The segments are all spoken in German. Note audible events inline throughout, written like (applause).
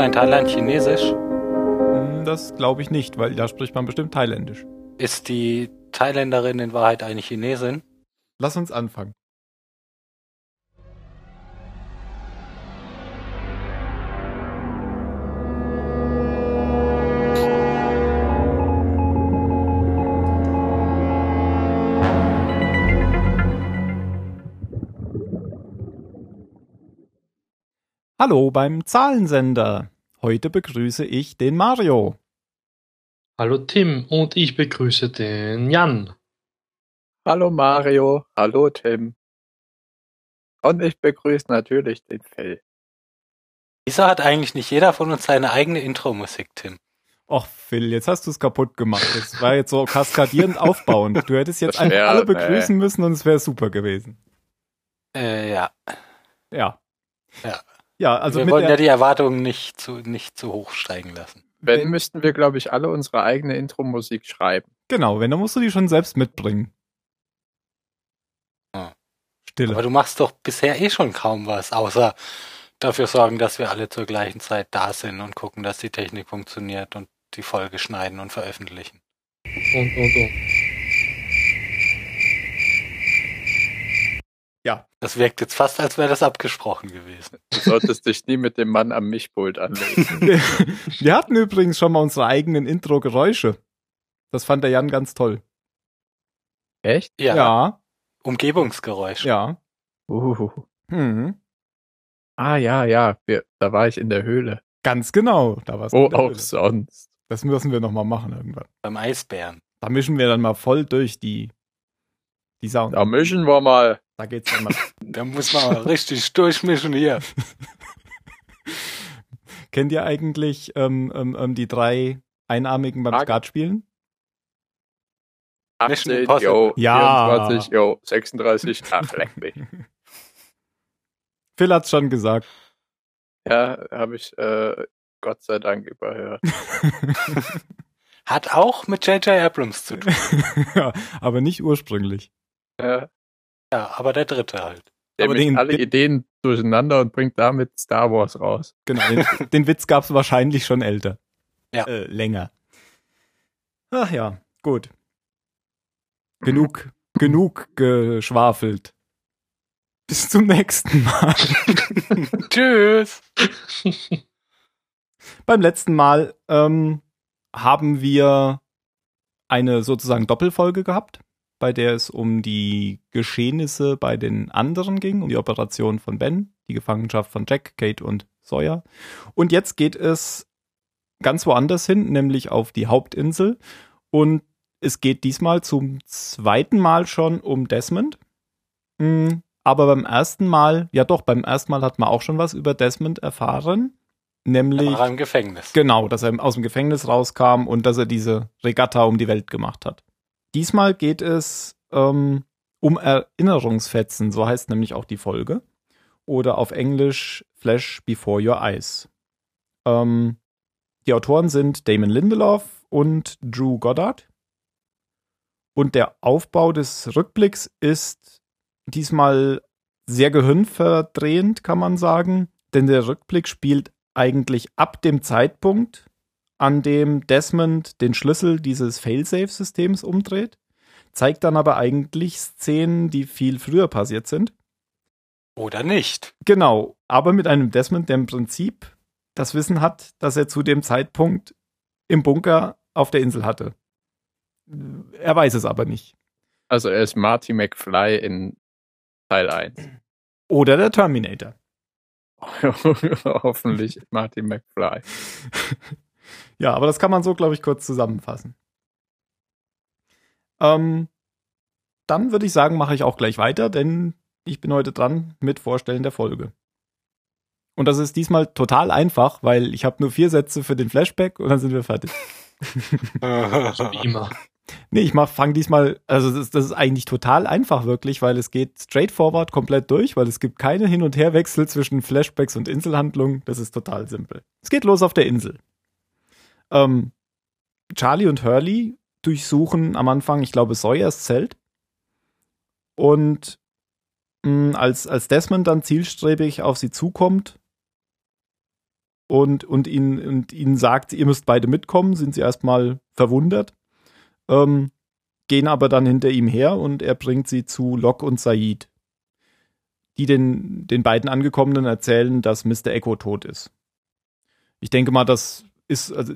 man in Thailand Chinesisch? Hm, Das glaube ich nicht, weil da spricht man bestimmt Thailändisch. Ist die Thailänderin in Wahrheit eine Chinesin? Lass uns anfangen. Hallo beim Zahlensender. Heute begrüße ich den Mario. Hallo Tim und ich begrüße den Jan. Hallo Mario, hallo Tim. Und ich begrüße natürlich den Phil. Wieso hat eigentlich nicht jeder von uns seine eigene Intro-Musik, Tim? Och, Phil, jetzt hast du es kaputt gemacht. Das war jetzt so kaskadierend aufbauend. Du hättest jetzt einfach wär, alle begrüßen müssen und es wäre super gewesen. Äh, ja. Ja. Ja. Ja, also wir mit wollen der, ja die Erwartungen nicht zu, nicht zu hoch steigen lassen. Wenn, Wenn- müssten wir, glaube ich, alle unsere eigene Intro-Musik schreiben. genau, wenn, dann musst du die schon selbst mitbringen. Ah. Stille. Aber du machst doch bisher eh schon kaum was, außer dafür sorgen, dass wir alle zur gleichen Zeit da sind und gucken, dass die Technik funktioniert und die Folge schneiden und veröffentlichen. Und, und, und. Ja. Das wirkt jetzt fast, als wäre das abgesprochen gewesen. Du solltest dich nie mit dem Mann am Mischpult anlegen. (laughs) Wir hatten übrigens schon mal unsere eigenen Intro-Geräusche. Das fand der Jan ganz toll. Echt? Ja, Ja, Umgebungsgeräusch. ja. Uh. Mhm. Ah ja, ja, wir, da war ich in der Höhle. Ganz genau. Da war's Wo in der auch Höhle. sonst. Das müssen wir noch mal machen irgendwann. Beim Eisbären. Da mischen wir dann mal voll durch die, die Sound. Da mischen wir mal. Da geht's mal. (laughs) Da muss man richtig durchmischen hier. (laughs) Kennt ihr eigentlich ähm, ähm, ähm, die drei Einarmigen beim Frage. Skat spielen? Mission 18, Impossible. yo, Ja. 24, yo, 36, ach, leck mich. (laughs) Phil hat's schon gesagt. Ja, habe ich äh, Gott sei Dank überhört. Hat auch mit J.J. Abrams zu tun. ja, aber nicht ursprünglich. Ja, Ja, aber der dritte halt. der Aber den- alle den- Ideen durcheinander und bringt damit Star Wars raus. Genau, den, (laughs) den Witz gab's wahrscheinlich schon älter. Ja. Äh, länger. Ach ja, gut. Genug, genug geschwafelt. Bis zum nächsten Mal. (laughs) (laughs) Tschüss. Beim letzten Mal ähm, haben wir eine sozusagen Doppelfolge gehabt, bei der es um die Geschehnisse bei den anderen ging, um die Operation von Ben, die Gefangenschaft von Jack, Kate und Sawyer. Und jetzt geht es ganz woanders hin, nämlich auf die Hauptinsel. Und es geht diesmal zum zweiten Mal schon um Desmond. Mm, Aber beim ersten Mal, ja doch, beim ersten Mal hat man auch schon was über Desmond erfahren. Nämlich, war er im Gefängnis. genau, dass er aus dem Gefängnis rauskam und dass er diese Regatta um die Welt gemacht hat. Diesmal geht es ähm, um Erinnerungsfetzen, so heißt nämlich auch die Folge. Oder auf Englisch Flash Before Your Eyes. Ähm, die Autoren sind Damon Lindelof und Drew Goddard. Und der Aufbau des Rückblicks ist diesmal sehr gehirnverdrehend, kann man sagen. Denn der Rückblick spielt eigentlich ab dem Zeitpunkt, an dem Desmond den Schlüssel dieses Failsafe-Systems umdreht, zeigt dann aber eigentlich Szenen, die viel früher passiert sind. Oder nicht. Genau, aber mit einem Desmond, der im Prinzip das Wissen hat, das er zu dem Zeitpunkt im Bunker auf der Insel hatte. Er weiß es aber nicht. Also er ist Marty McFly in Teil 1. Oder der Terminator. (laughs) Hoffentlich Marty McFly. (laughs) Ja, aber das kann man so, glaube ich, kurz zusammenfassen. Ähm, dann würde ich sagen, mache ich auch gleich weiter, denn ich bin heute dran mit Vorstellen der Folge. Und das ist diesmal total einfach, weil ich habe nur vier Sätze für den Flashback und dann sind wir fertig. (laughs) Wie immer. Nee, ich mach, fang diesmal, also das, das ist eigentlich total einfach wirklich, weil es geht straightforward komplett durch, weil es gibt keine Hin- und Herwechsel zwischen Flashbacks und Inselhandlungen. Das ist total simpel. Es geht los auf der Insel. Ähm, Charlie und Hurley durchsuchen am Anfang, ich glaube, Sawyers Zelt. Und mh, als, als Desmond dann zielstrebig auf sie zukommt, und, und, ihn, und ihnen sagt, ihr müsst beide mitkommen, sind sie erstmal verwundert, ähm, gehen aber dann hinter ihm her und er bringt sie zu Locke und Said, die den, den beiden Angekommenen erzählen, dass Mr. Echo tot ist. Ich denke mal, das ist, also,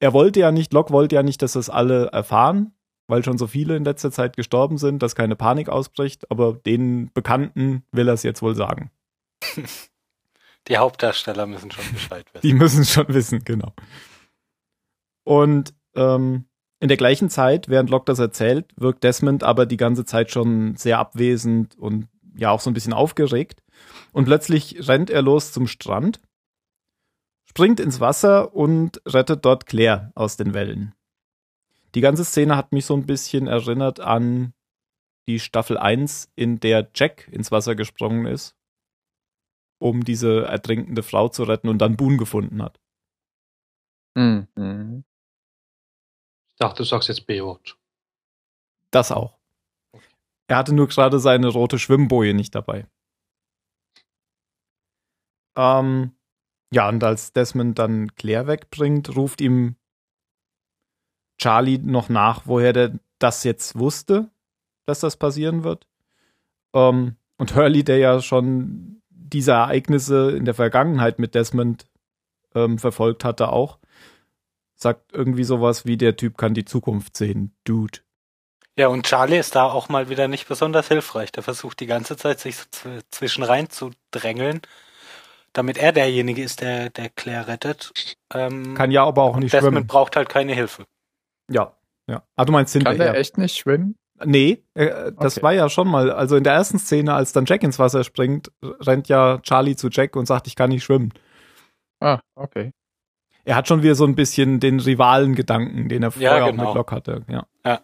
er wollte ja nicht, Locke wollte ja nicht, dass das alle erfahren, weil schon so viele in letzter Zeit gestorben sind, dass keine Panik ausbricht, aber den Bekannten will er es jetzt wohl sagen. (laughs) Die Hauptdarsteller müssen schon Bescheid wissen. Die müssen schon wissen, genau. Und ähm, in der gleichen Zeit, während Locke das erzählt, wirkt Desmond aber die ganze Zeit schon sehr abwesend und ja auch so ein bisschen aufgeregt. Und plötzlich rennt er los zum Strand, springt ins Wasser und rettet dort Claire aus den Wellen. Die ganze Szene hat mich so ein bisschen erinnert an die Staffel 1, in der Jack ins Wasser gesprungen ist um diese ertrinkende Frau zu retten und dann Boone gefunden hat. Mhm. Ich dachte, du sagst jetzt Baywatch. Das auch. Er hatte nur gerade seine rote Schwimmboje nicht dabei. Ähm, ja, und als Desmond dann Claire wegbringt, ruft ihm Charlie noch nach, woher der das jetzt wusste, dass das passieren wird. Ähm, und Hurley, der ja schon diese Ereignisse in der Vergangenheit mit Desmond ähm, verfolgt hatte, auch. Sagt irgendwie sowas wie, der Typ kann die Zukunft sehen, Dude. Ja, und Charlie ist da auch mal wieder nicht besonders hilfreich. Der versucht die ganze Zeit, sich zwischen rein zu drängeln, damit er derjenige ist, der, der Claire rettet. Ähm, kann ja aber auch nicht Desmond schwimmen. braucht halt keine Hilfe. Ja, ja. Ah, du meinst hinterher. Kann der echt nicht schwimmen? Nee, äh, das Okay. war ja schon mal, also in der ersten Szene, als dann Jack ins Wasser springt, rennt ja Charlie zu Jack und sagt, ich kann nicht schwimmen. Ah, okay. Er hat schon wieder so ein bisschen den Rivalen-Gedanken, den er Ja, vorher auch genau. mit Locke hatte. Ja. Ja.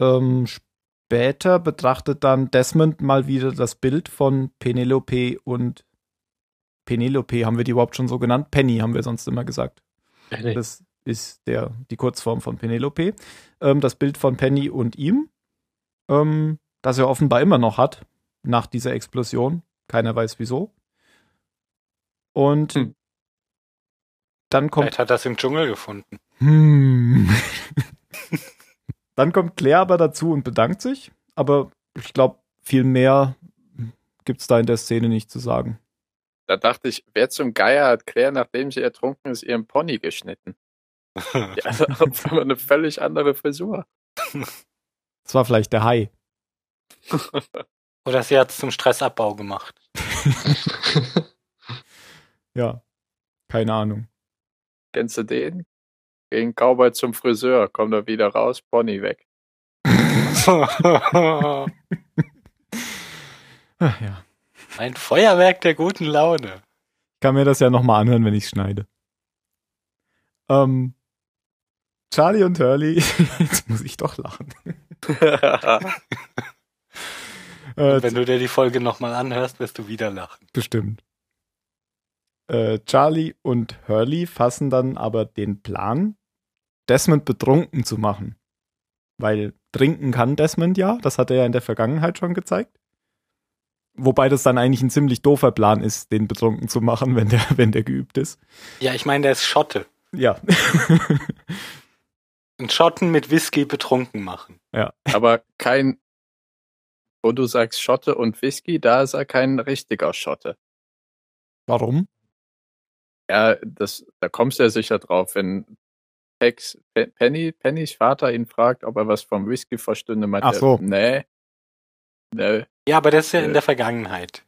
Ähm, später betrachtet dann Desmond mal wieder das Bild von Penelope und Penelope, haben wir die überhaupt schon so genannt? Penny haben wir sonst immer gesagt. Äh, nee. Das ist der, die Kurzform von Penelope. Ähm, das Bild von Penny und ihm, ähm, das er offenbar immer noch hat, nach dieser Explosion. Keiner weiß wieso. Und Hm. dann kommt Vielleicht hat das im Dschungel gefunden. hm. (laughs) Dann kommt Claire aber dazu und bedankt sich. Aber ich glaube, viel mehr gibt's da in der Szene nicht zu sagen. Da dachte ich, wer zum Geier hat Claire, nachdem sie ertrunken ist, ihren Pony geschnitten? (laughs) Ja, also, (laughs) das war eine völlig andere Frisur. Das war vielleicht der Hai. (laughs) Oder sie hat es zum Stressabbau gemacht. Ja. Keine Ahnung. Kennst du den? Gegen Cowboy zum Friseur, kommt er wieder raus, Pony weg. Ach, ja. Ein Feuerwerk der guten Laune. Ich kann mir das ja nochmal anhören, wenn ich schneide. Ähm, Charlie und Hurley, (laughs) jetzt muss ich doch lachen. (laughs) Äh, Wenn du dir die Folge nochmal anhörst, wirst du wieder lachen. Bestimmt. Äh, Charlie und Hurley fassen dann aber den Plan, Desmond betrunken zu machen. Weil trinken kann Desmond ja, das hat er ja in der Vergangenheit schon gezeigt. Wobei das dann eigentlich ein ziemlich doofer Plan ist, den betrunken zu machen, wenn der, wenn der geübt ist. Ja, ich meine, der ist Schotte. Ja. (laughs) Einen Schotten mit Whisky betrunken machen. Aber kein, wo du sagst Schotte und Whisky, da ist er kein richtiger Schotte. Warum? Ja, das, da kommst du ja sicher drauf, wenn Tex, Pe- Penny, Pennys Vater ihn fragt, ob er was vom Whisky verstünde, meint Ach er, so. nee, nee. Ja, aber das ist ja in Äh. der Vergangenheit.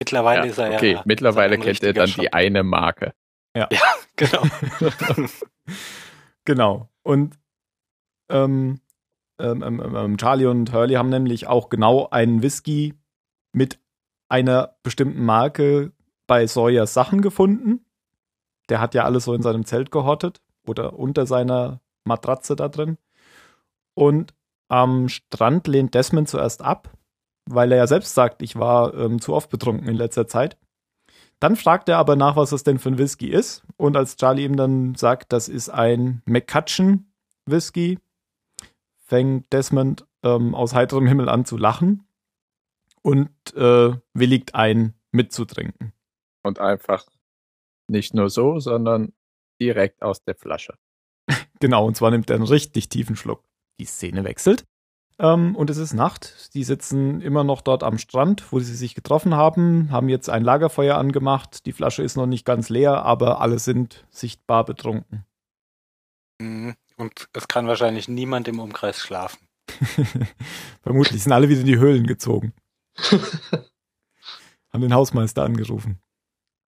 Mittlerweile Ja, ist er okay, ja. mittlerweile so ein kennt er dann Schotte. die eine Marke. (laughs) Genau. (laughs) Genau. Und ähm, ähm, ähm, ähm, Charlie und Hurley haben nämlich auch genau einen Whisky mit einer bestimmten Marke bei Sawyers Sachen gefunden. Der hat ja alles so in seinem Zelt gehortet oder unter seiner Matratze da drin. Und am Strand lehnt Desmond zuerst ab, weil er ja selbst sagt, ich war ähm, zu oft betrunken in letzter Zeit. Dann fragt er aber nach, was das denn für ein Whisky ist. Und als Charlie ihm dann sagt, das ist ein McCutcheon Whisky, fängt Desmond ähm, aus heiterem Himmel an zu lachen und äh, willigt ein, mitzutrinken. Und einfach nicht nur so, sondern direkt aus der Flasche. (laughs) Genau, und zwar nimmt er einen richtig tiefen Schluck. Die Szene wechselt. Ähm, und es ist Nacht. Die sitzen immer noch dort am Strand, wo sie sich getroffen haben, haben jetzt ein Lagerfeuer angemacht. Die Flasche ist noch nicht ganz leer, aber alle sind sichtbar betrunken. Mhm. Und es kann wahrscheinlich niemand im Umkreis schlafen. (laughs) Vermutlich sind alle wieder in die Höhlen gezogen. (laughs) haben den Hausmeister angerufen.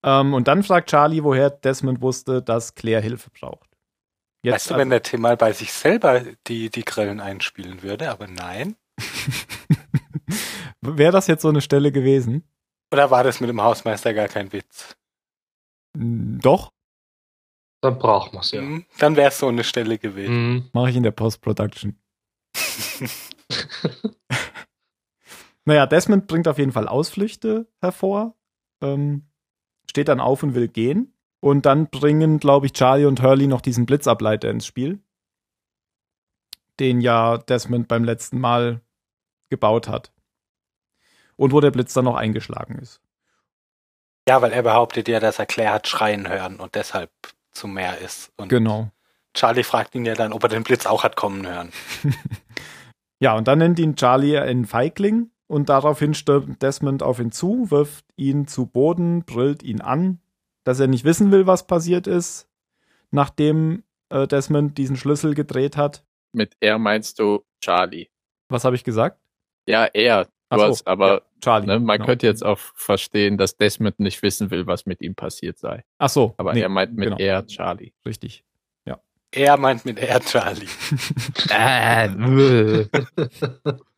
Ähm, und dann fragt Charlie, woher Desmond wusste, dass Claire Hilfe braucht. Jetzt weißt du, wenn der Tim mal bei sich selber die, die Grillen einspielen würde, aber nein. (laughs) Wäre das jetzt so eine Stelle gewesen? Oder war das mit dem Hausmeister gar kein Witz? Mm, Doch, Dann braucht man es ja. Mhm. Dann wäre es so eine Stelle gewesen. Mhm. mache ich in der Post-Production. (laughs) Naja, Desmond bringt auf jeden Fall Ausflüchte hervor, ähm, steht dann auf und will gehen. Und dann bringen, glaube ich, Charlie und Hurley noch diesen Blitzableiter ins Spiel, den ja Desmond beim letzten Mal gebaut hat. Und wo der Blitz dann noch eingeschlagen ist. Ja, weil er behauptet ja, dass er Claire hat schreien hören und deshalb zu mehr ist. Und Genau. Charlie fragt ihn ja dann, ob er den Blitz auch hat kommen hören. (laughs) Ja, und dann nennt ihn Charlie einen Feigling und daraufhin stürmt Desmond auf ihn zu, wirft ihn zu Boden, brüllt ihn an, dass er nicht wissen will, was passiert ist, nachdem äh, Desmond diesen Schlüssel gedreht hat. Mit er meinst du Charlie. Was habe ich gesagt? Ja, er. Du Ach so, hast, aber ja, Charlie. ne, man genau. könnte jetzt auch verstehen, dass Desmond nicht wissen will, was mit ihm passiert sei. Ach so, Aber nee, er meint mit genau, er Charlie. richtig. Er meint mit er Charlie. (laughs) (laughs)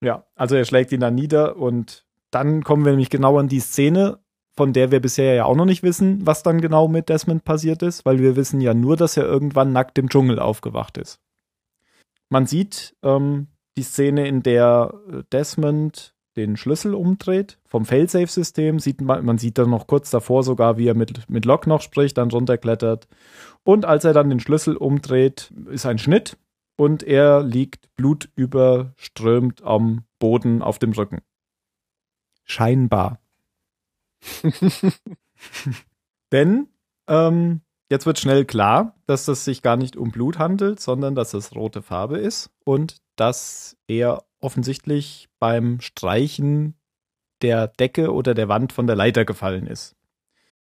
Ja, also er schlägt ihn dann nieder und dann kommen wir nämlich genau an die Szene, von der wir bisher ja auch noch nicht wissen, was dann genau mit Desmond passiert ist, weil wir wissen ja nur, dass er irgendwann nackt im Dschungel aufgewacht ist. Man sieht ähm, die Szene, in der äh, Desmond den Schlüssel umdreht vom Failsafe-System. Sieht man, man sieht dann noch kurz davor sogar, wie er mit, mit Locke noch spricht, dann runterklettert. Und als er dann den Schlüssel umdreht, ist ein Schnitt und er liegt blutüberströmt am Boden auf dem Rücken. Scheinbar. (laughs) Denn ähm, jetzt wird schnell klar, dass es sich gar nicht um Blut handelt, sondern dass es rote Farbe ist und dass er offensichtlich beim Streichen der Decke oder der Wand von der Leiter gefallen ist.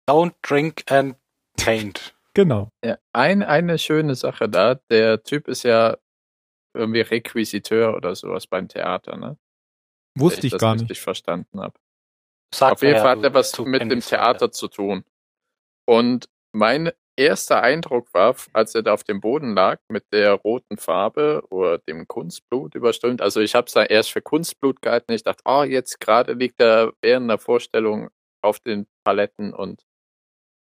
Don't drink and paint. Genau. Ja, ein, eine schöne Sache da. Der Typ ist ja irgendwie Requisiteur oder sowas beim Theater, ne? Wusste Wenn ich das gar richtig nicht. verstanden habe. Sagt Auf jeden er, Fall hat er was mit dem Theater zu tun. Und mein erster Eindruck war, als er da auf dem Boden lag, mit der roten Farbe oder dem Kunstblut überströmt. Also ich habe es da erst für Kunstblut gehalten. Ich dachte, oh, jetzt gerade liegt er während der Vorstellung auf den Paletten und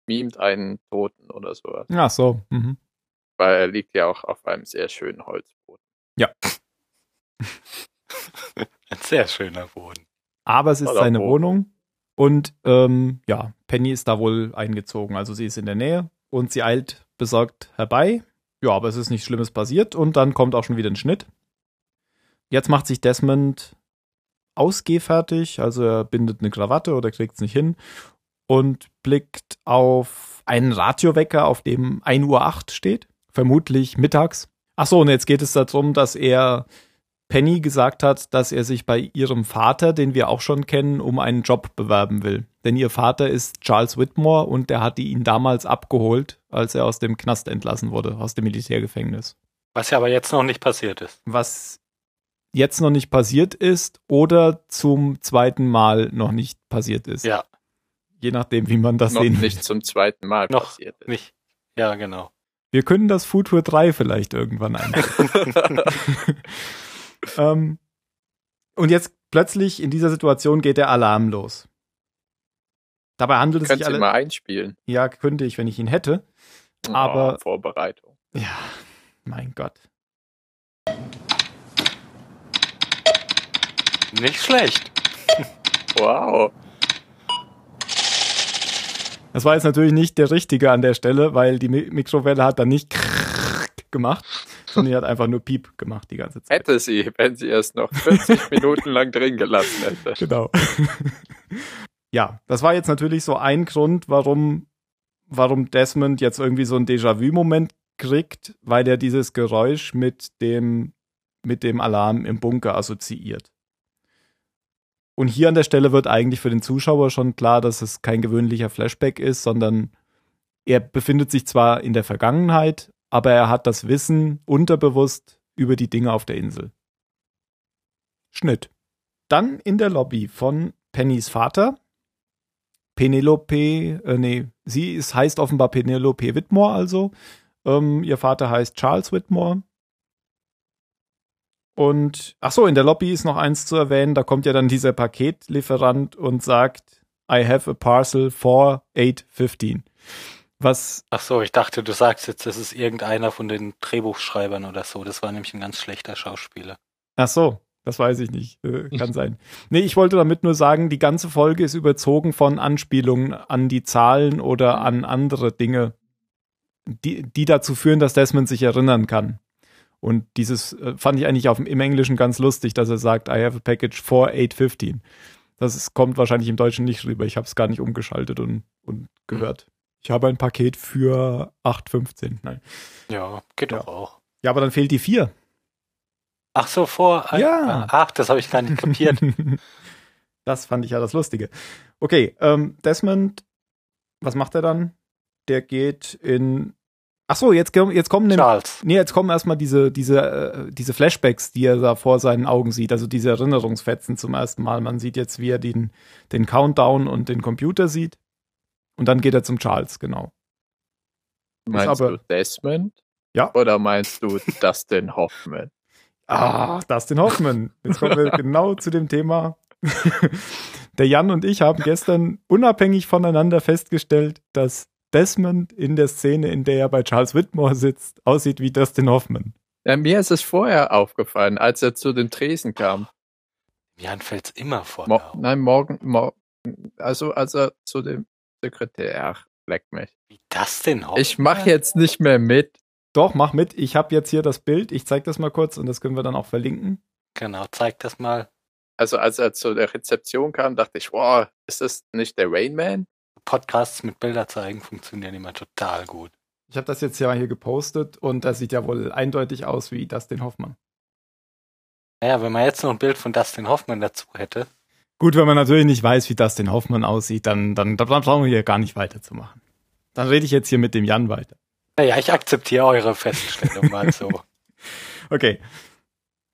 mimt einen Toten oder sowas. Ach so. Mhm. Weil er liegt ja auch auf einem sehr schönen Holzboden. (laughs) (laughs) Ein sehr schöner Boden. Aber es ist seine. Wohnung und ähm, ja, Penny ist da wohl eingezogen. Also sie ist in der Nähe und sie eilt besorgt herbei. Ja, aber es ist nichts Schlimmes passiert und dann kommt auch schon wieder ein Schnitt. Jetzt macht sich Desmond ausgehfertig, also er bindet eine Krawatte oder kriegt es nicht hin und blickt auf einen Radiowecker, auf dem 1.08 Uhr steht, vermutlich mittags. Ach so, und jetzt geht es darum, dass er Penny gesagt hat, dass er sich bei ihrem Vater, den wir auch schon kennen, um einen Job bewerben will. Denn ihr Vater ist Charles Whitmore und der hatte ihn damals abgeholt, als er aus dem Knast entlassen wurde, aus dem Militärgefängnis. Was ja aber jetzt noch nicht passiert ist. Was jetzt noch nicht passiert ist oder zum zweiten Mal noch nicht passiert ist. Ja, Je nachdem, wie man das Noch sehen will. nicht zum zweiten Mal Noch passiert ist. nicht. Ja, genau. Wir können das Futur 3 vielleicht irgendwann einbauen. (laughs) (laughs) ähm, und jetzt plötzlich in dieser Situation geht der Alarm los. Dabei handelt es sich Könnt ihr alle. mal einspielen. Ja, könnte ich, wenn ich ihn hätte. Aber- oh, Vorbereitung. Ja, mein Gott. Nicht schlecht. Wow. Das war jetzt natürlich nicht der richtige an der Stelle, weil die Mi Mikrowelle hat dann nicht gemacht, die hat einfach nur Piep gemacht die ganze Zeit. Hätte sie, wenn sie es noch 40 Minuten lang drin gelassen hätte. (laughs) Genau. ja, das war jetzt natürlich so ein Grund, warum warum Desmond jetzt irgendwie so einen Déjà-vu-Moment kriegt, weil er dieses Geräusch mit dem, mit dem Alarm im Bunker assoziiert. Und hier an der Stelle wird eigentlich für den Zuschauer schon klar, dass es kein gewöhnlicher Flashback ist, sondern er befindet sich zwar in der Vergangenheit, aber er hat das Wissen unterbewusst über die Dinge auf der Insel. Schnitt. Dann in der Lobby von Pennys Vater. Penelope, äh, nee, sie ist, heißt offenbar Penelope Whitmore also. Ähm, ihr Vater heißt Charles Whitmore. Und ach so, in der Lobby ist noch eins zu erwähnen. Da kommt ja dann dieser Paketlieferant und sagt, I have a parcel for 815. Was? Ach so, ich dachte, du sagst jetzt, das ist irgendeiner von den Drehbuchschreibern oder so. Das war nämlich ein ganz schlechter Schauspieler. Ach so, das weiß ich nicht. Äh, kann (laughs) sein. Nee, ich wollte damit nur sagen, die ganze Folge ist überzogen von Anspielungen an die Zahlen oder an andere Dinge, die, die dazu führen, dass Desmond sich erinnern kann. Und dieses äh, fand ich eigentlich auf, im Englischen ganz lustig, dass er sagt, I have a package for 815. Das ist, kommt wahrscheinlich im Deutschen nicht rüber. Ich habe es gar nicht umgeschaltet und, und gehört. Ich habe ein Paket für 815. Nein. Ja, geht ja. doch auch. Ja, aber dann fehlt die 4. Ach so, vor. Ja. Ach, das habe ich gar nicht kapiert. (laughs) das fand ich ja das Lustige. Okay, ähm, Desmond, was macht er dann? Der geht in Ach so, jetzt, jetzt kommen Charles. nee, jetzt kommen erstmal diese, diese, äh, diese Flashbacks, die er da vor seinen Augen sieht, also diese Erinnerungsfetzen zum ersten Mal. Man sieht jetzt, wie er den, den Countdown und den Computer sieht. Und dann geht er zum Charles, genau. Meinst aber, du Desmond? Ja. Oder meinst du Dustin Hoffman? Ah, Dustin Hoffman. Jetzt kommen wir genau zu dem Thema. (laughs) Der Jan und ich haben gestern unabhängig voneinander festgestellt, dass Desmond in der Szene, in der er bei Charles Whitmore sitzt, aussieht wie Dustin Hoffman. Ja, mir ist es vorher aufgefallen, als er zu den Tresen kam. Jan fällt's immer vor. Mo nein, morgen, morgen, also als er zu dem Sekretär, ach, leck mich. Wie das denn Hoffman? Ich mach jetzt nicht mehr mit. Doch, mach mit. Ich habe jetzt hier das Bild. Ich zeig das mal kurz und das können wir dann auch verlinken. Genau, zeig das mal. Also als er zu der Rezeption kam, dachte ich, wow, ist das nicht der Rain Man? Podcasts mit Bilder zeigen funktionieren immer total gut. Ich habe das jetzt ja hier gepostet und das sieht ja wohl eindeutig aus wie Dustin Hoffmann. Naja, wenn man jetzt noch ein Bild von Dustin Hoffmann dazu hätte. Gut, wenn man natürlich nicht weiß, wie Dustin Hoffmann aussieht, dann, dann, dann brauchen wir hier gar nicht weiterzumachen. Dann rede ich jetzt hier mit dem Jan weiter. Naja, ich akzeptiere eure Feststellung mal so. (laughs) Okay.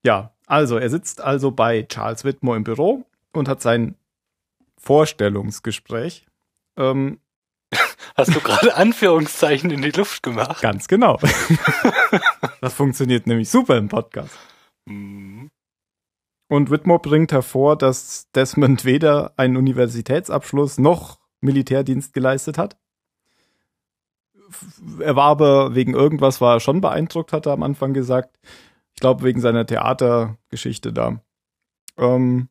Ja, also er sitzt also bei Charles Whitmore im Büro und hat sein Vorstellungsgespräch ähm, (laughs) Hast du gerade Anführungszeichen in die Luft gemacht? Ganz genau. (laughs) das funktioniert nämlich super im Podcast. Mhm. Und Whitmore bringt hervor, dass Desmond weder einen Universitätsabschluss noch Militärdienst geleistet hat. Er war aber wegen irgendwas war er schon beeindruckt, hat er am Anfang gesagt. Ich glaube wegen seiner Theatergeschichte da. Ähm,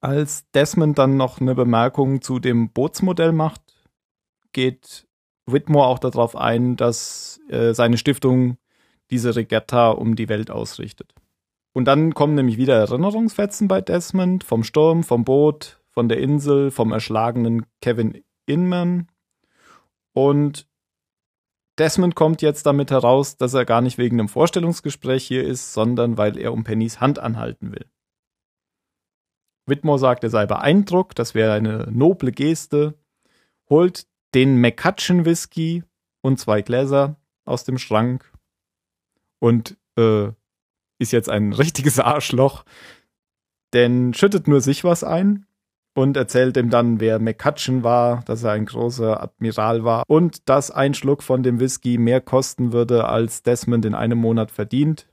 als Desmond dann noch eine Bemerkung zu dem Bootsmodell macht, geht Whitmore auch darauf ein, dass äh, seine Stiftung diese Regatta um die Welt ausrichtet. Und dann kommen nämlich wieder Erinnerungsfetzen bei Desmond vom Sturm, vom Boot, von der Insel, vom erschlagenen Kevin Inman. Und Desmond kommt jetzt damit heraus, dass er gar nicht wegen einem Vorstellungsgespräch hier ist, sondern weil er um Pennys Hand anhalten will. Whitmore sagt, er sei beeindruckt, das wäre eine noble Geste, holt den McCutcheon Whisky und zwei Gläser aus dem Schrank und äh, ist jetzt ein richtiges Arschloch, denn schüttet nur sich was ein und erzählt ihm dann, wer McCutcheon war, dass er ein großer Admiral war und dass ein Schluck von dem Whisky mehr kosten würde, als Desmond in einem Monat verdient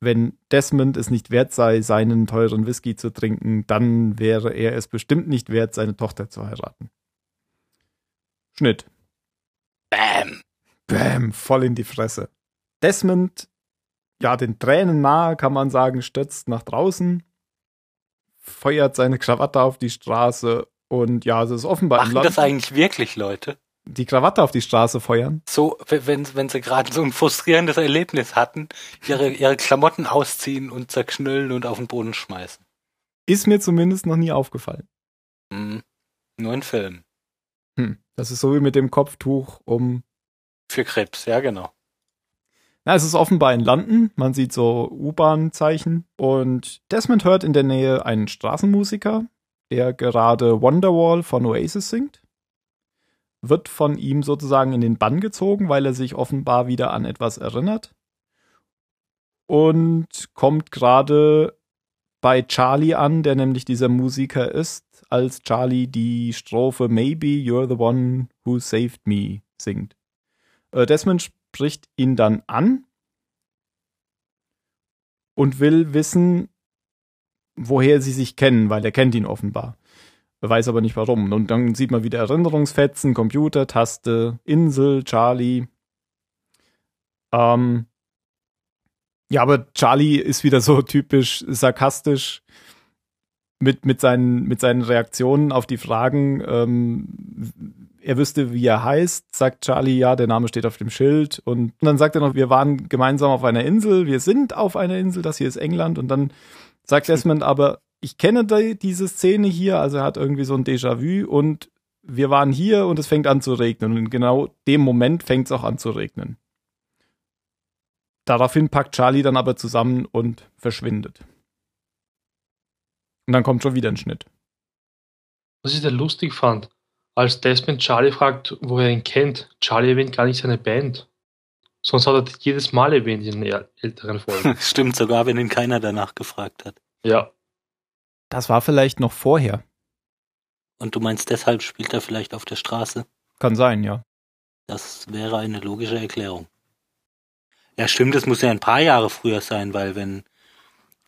wenn Desmond es nicht wert sei, seinen teuren Whisky zu trinken, dann wäre er es bestimmt nicht wert, seine Tochter zu heiraten. Schnitt. Bam. Bam, voll in die Fresse. Desmond, ja, den Tränen nahe, kann man sagen, stürzt nach draußen, feuert seine Krawatte auf die Straße und ja, es ist offenbar Machen das eigentlich wirklich Leute? die Krawatte auf die Straße feuern. So, wenn, wenn sie gerade so ein frustrierendes Erlebnis hatten, ihre, ihre Klamotten ausziehen und zerknüllen und auf den Boden schmeißen. Ist mir zumindest noch nie aufgefallen. Hm, nur in Filmen. Hm. Das ist so wie mit dem Kopftuch um. Für Krebs, ja, genau. Na, es ist offenbar in London. Man sieht so U-Bahn-Zeichen. Und Desmond hört in der Nähe einen Straßenmusiker, der gerade Wonderwall von Oasis singt. Wird von ihm sozusagen in den Bann gezogen, weil er sich offenbar wieder an etwas erinnert. Und kommt gerade bei Charlie an, der nämlich dieser Musiker ist, als Charlie die Strophe Maybe You're the One Who Saved Me singt. Äh, Desmond spricht ihn dann an und will wissen, woher sie sich kennen, weil er kennt ihn offenbar. Er weiß aber nicht warum. Und dann sieht man wieder Erinnerungsfetzen, Computer, Taste, Insel, Charlie. Ähm, ja, aber Charlie ist wieder so typisch sarkastisch mit, mit, seinen, mit seinen Reaktionen auf die Fragen. Ähm, er wüsste, wie er heißt, sagt Charlie, ja, der Name steht auf dem Schild. Und dann sagt er noch, wir waren gemeinsam auf einer Insel, wir sind auf einer Insel, das hier ist England. Und dann sagt Desmond aber, ich kenne die, diese Szene hier, also er hat irgendwie so ein Déjà-vu und wir waren hier und es fängt an zu regnen. Und in genau dem Moment fängt es auch an zu regnen. Daraufhin packt Charlie dann aber zusammen und verschwindet. Und dann kommt schon wieder ein Schnitt. Was ich da lustig fand, als Desmond Charlie fragt, wo er ihn kennt, Charlie erwähnt gar nicht seine Band. Sonst hat er das jedes Mal erwähnt in den älteren Folgen. (laughs) Stimmt sogar, wenn ihn keiner danach gefragt hat. ja. Das war vielleicht noch vorher. Und du meinst, deshalb spielt er vielleicht auf der Straße? Kann sein, ja. Das wäre eine logische Erklärung. Ja, stimmt, es muss ja ein paar Jahre früher sein, weil wenn,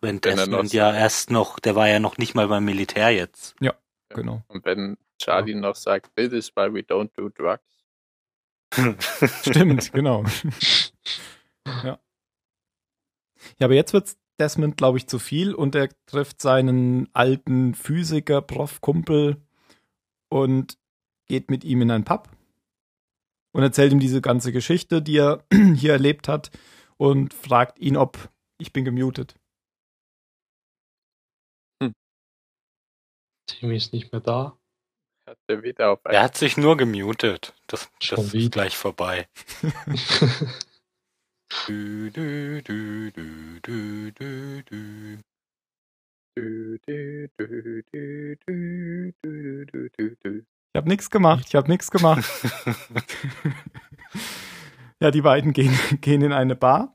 wenn er Desmond ja erst noch, der war ja noch nicht mal beim Militär jetzt. Genau. Und wenn Charlie noch sagt, this is why we don't do drugs. Stimmt, (laughs) genau. ja. Ja, aber jetzt wird's Desmond, glaube ich, zu viel und er trifft seinen alten Physiker, Prof-Kumpel und geht mit ihm in einen Pub und erzählt ihm diese ganze Geschichte, die er (clears throat) hier erlebt hat und fragt ihn, ob ich bin gemutet. Timmy ist nicht mehr da. Hat er wieder auf Er hat sich nur gemutet. Das, das ist gleich vorbei. du, du, du, du, du, du, du. Ich habe nichts gemacht, ich habe nichts gemacht. ja, die beiden gehen, gehen in eine Bar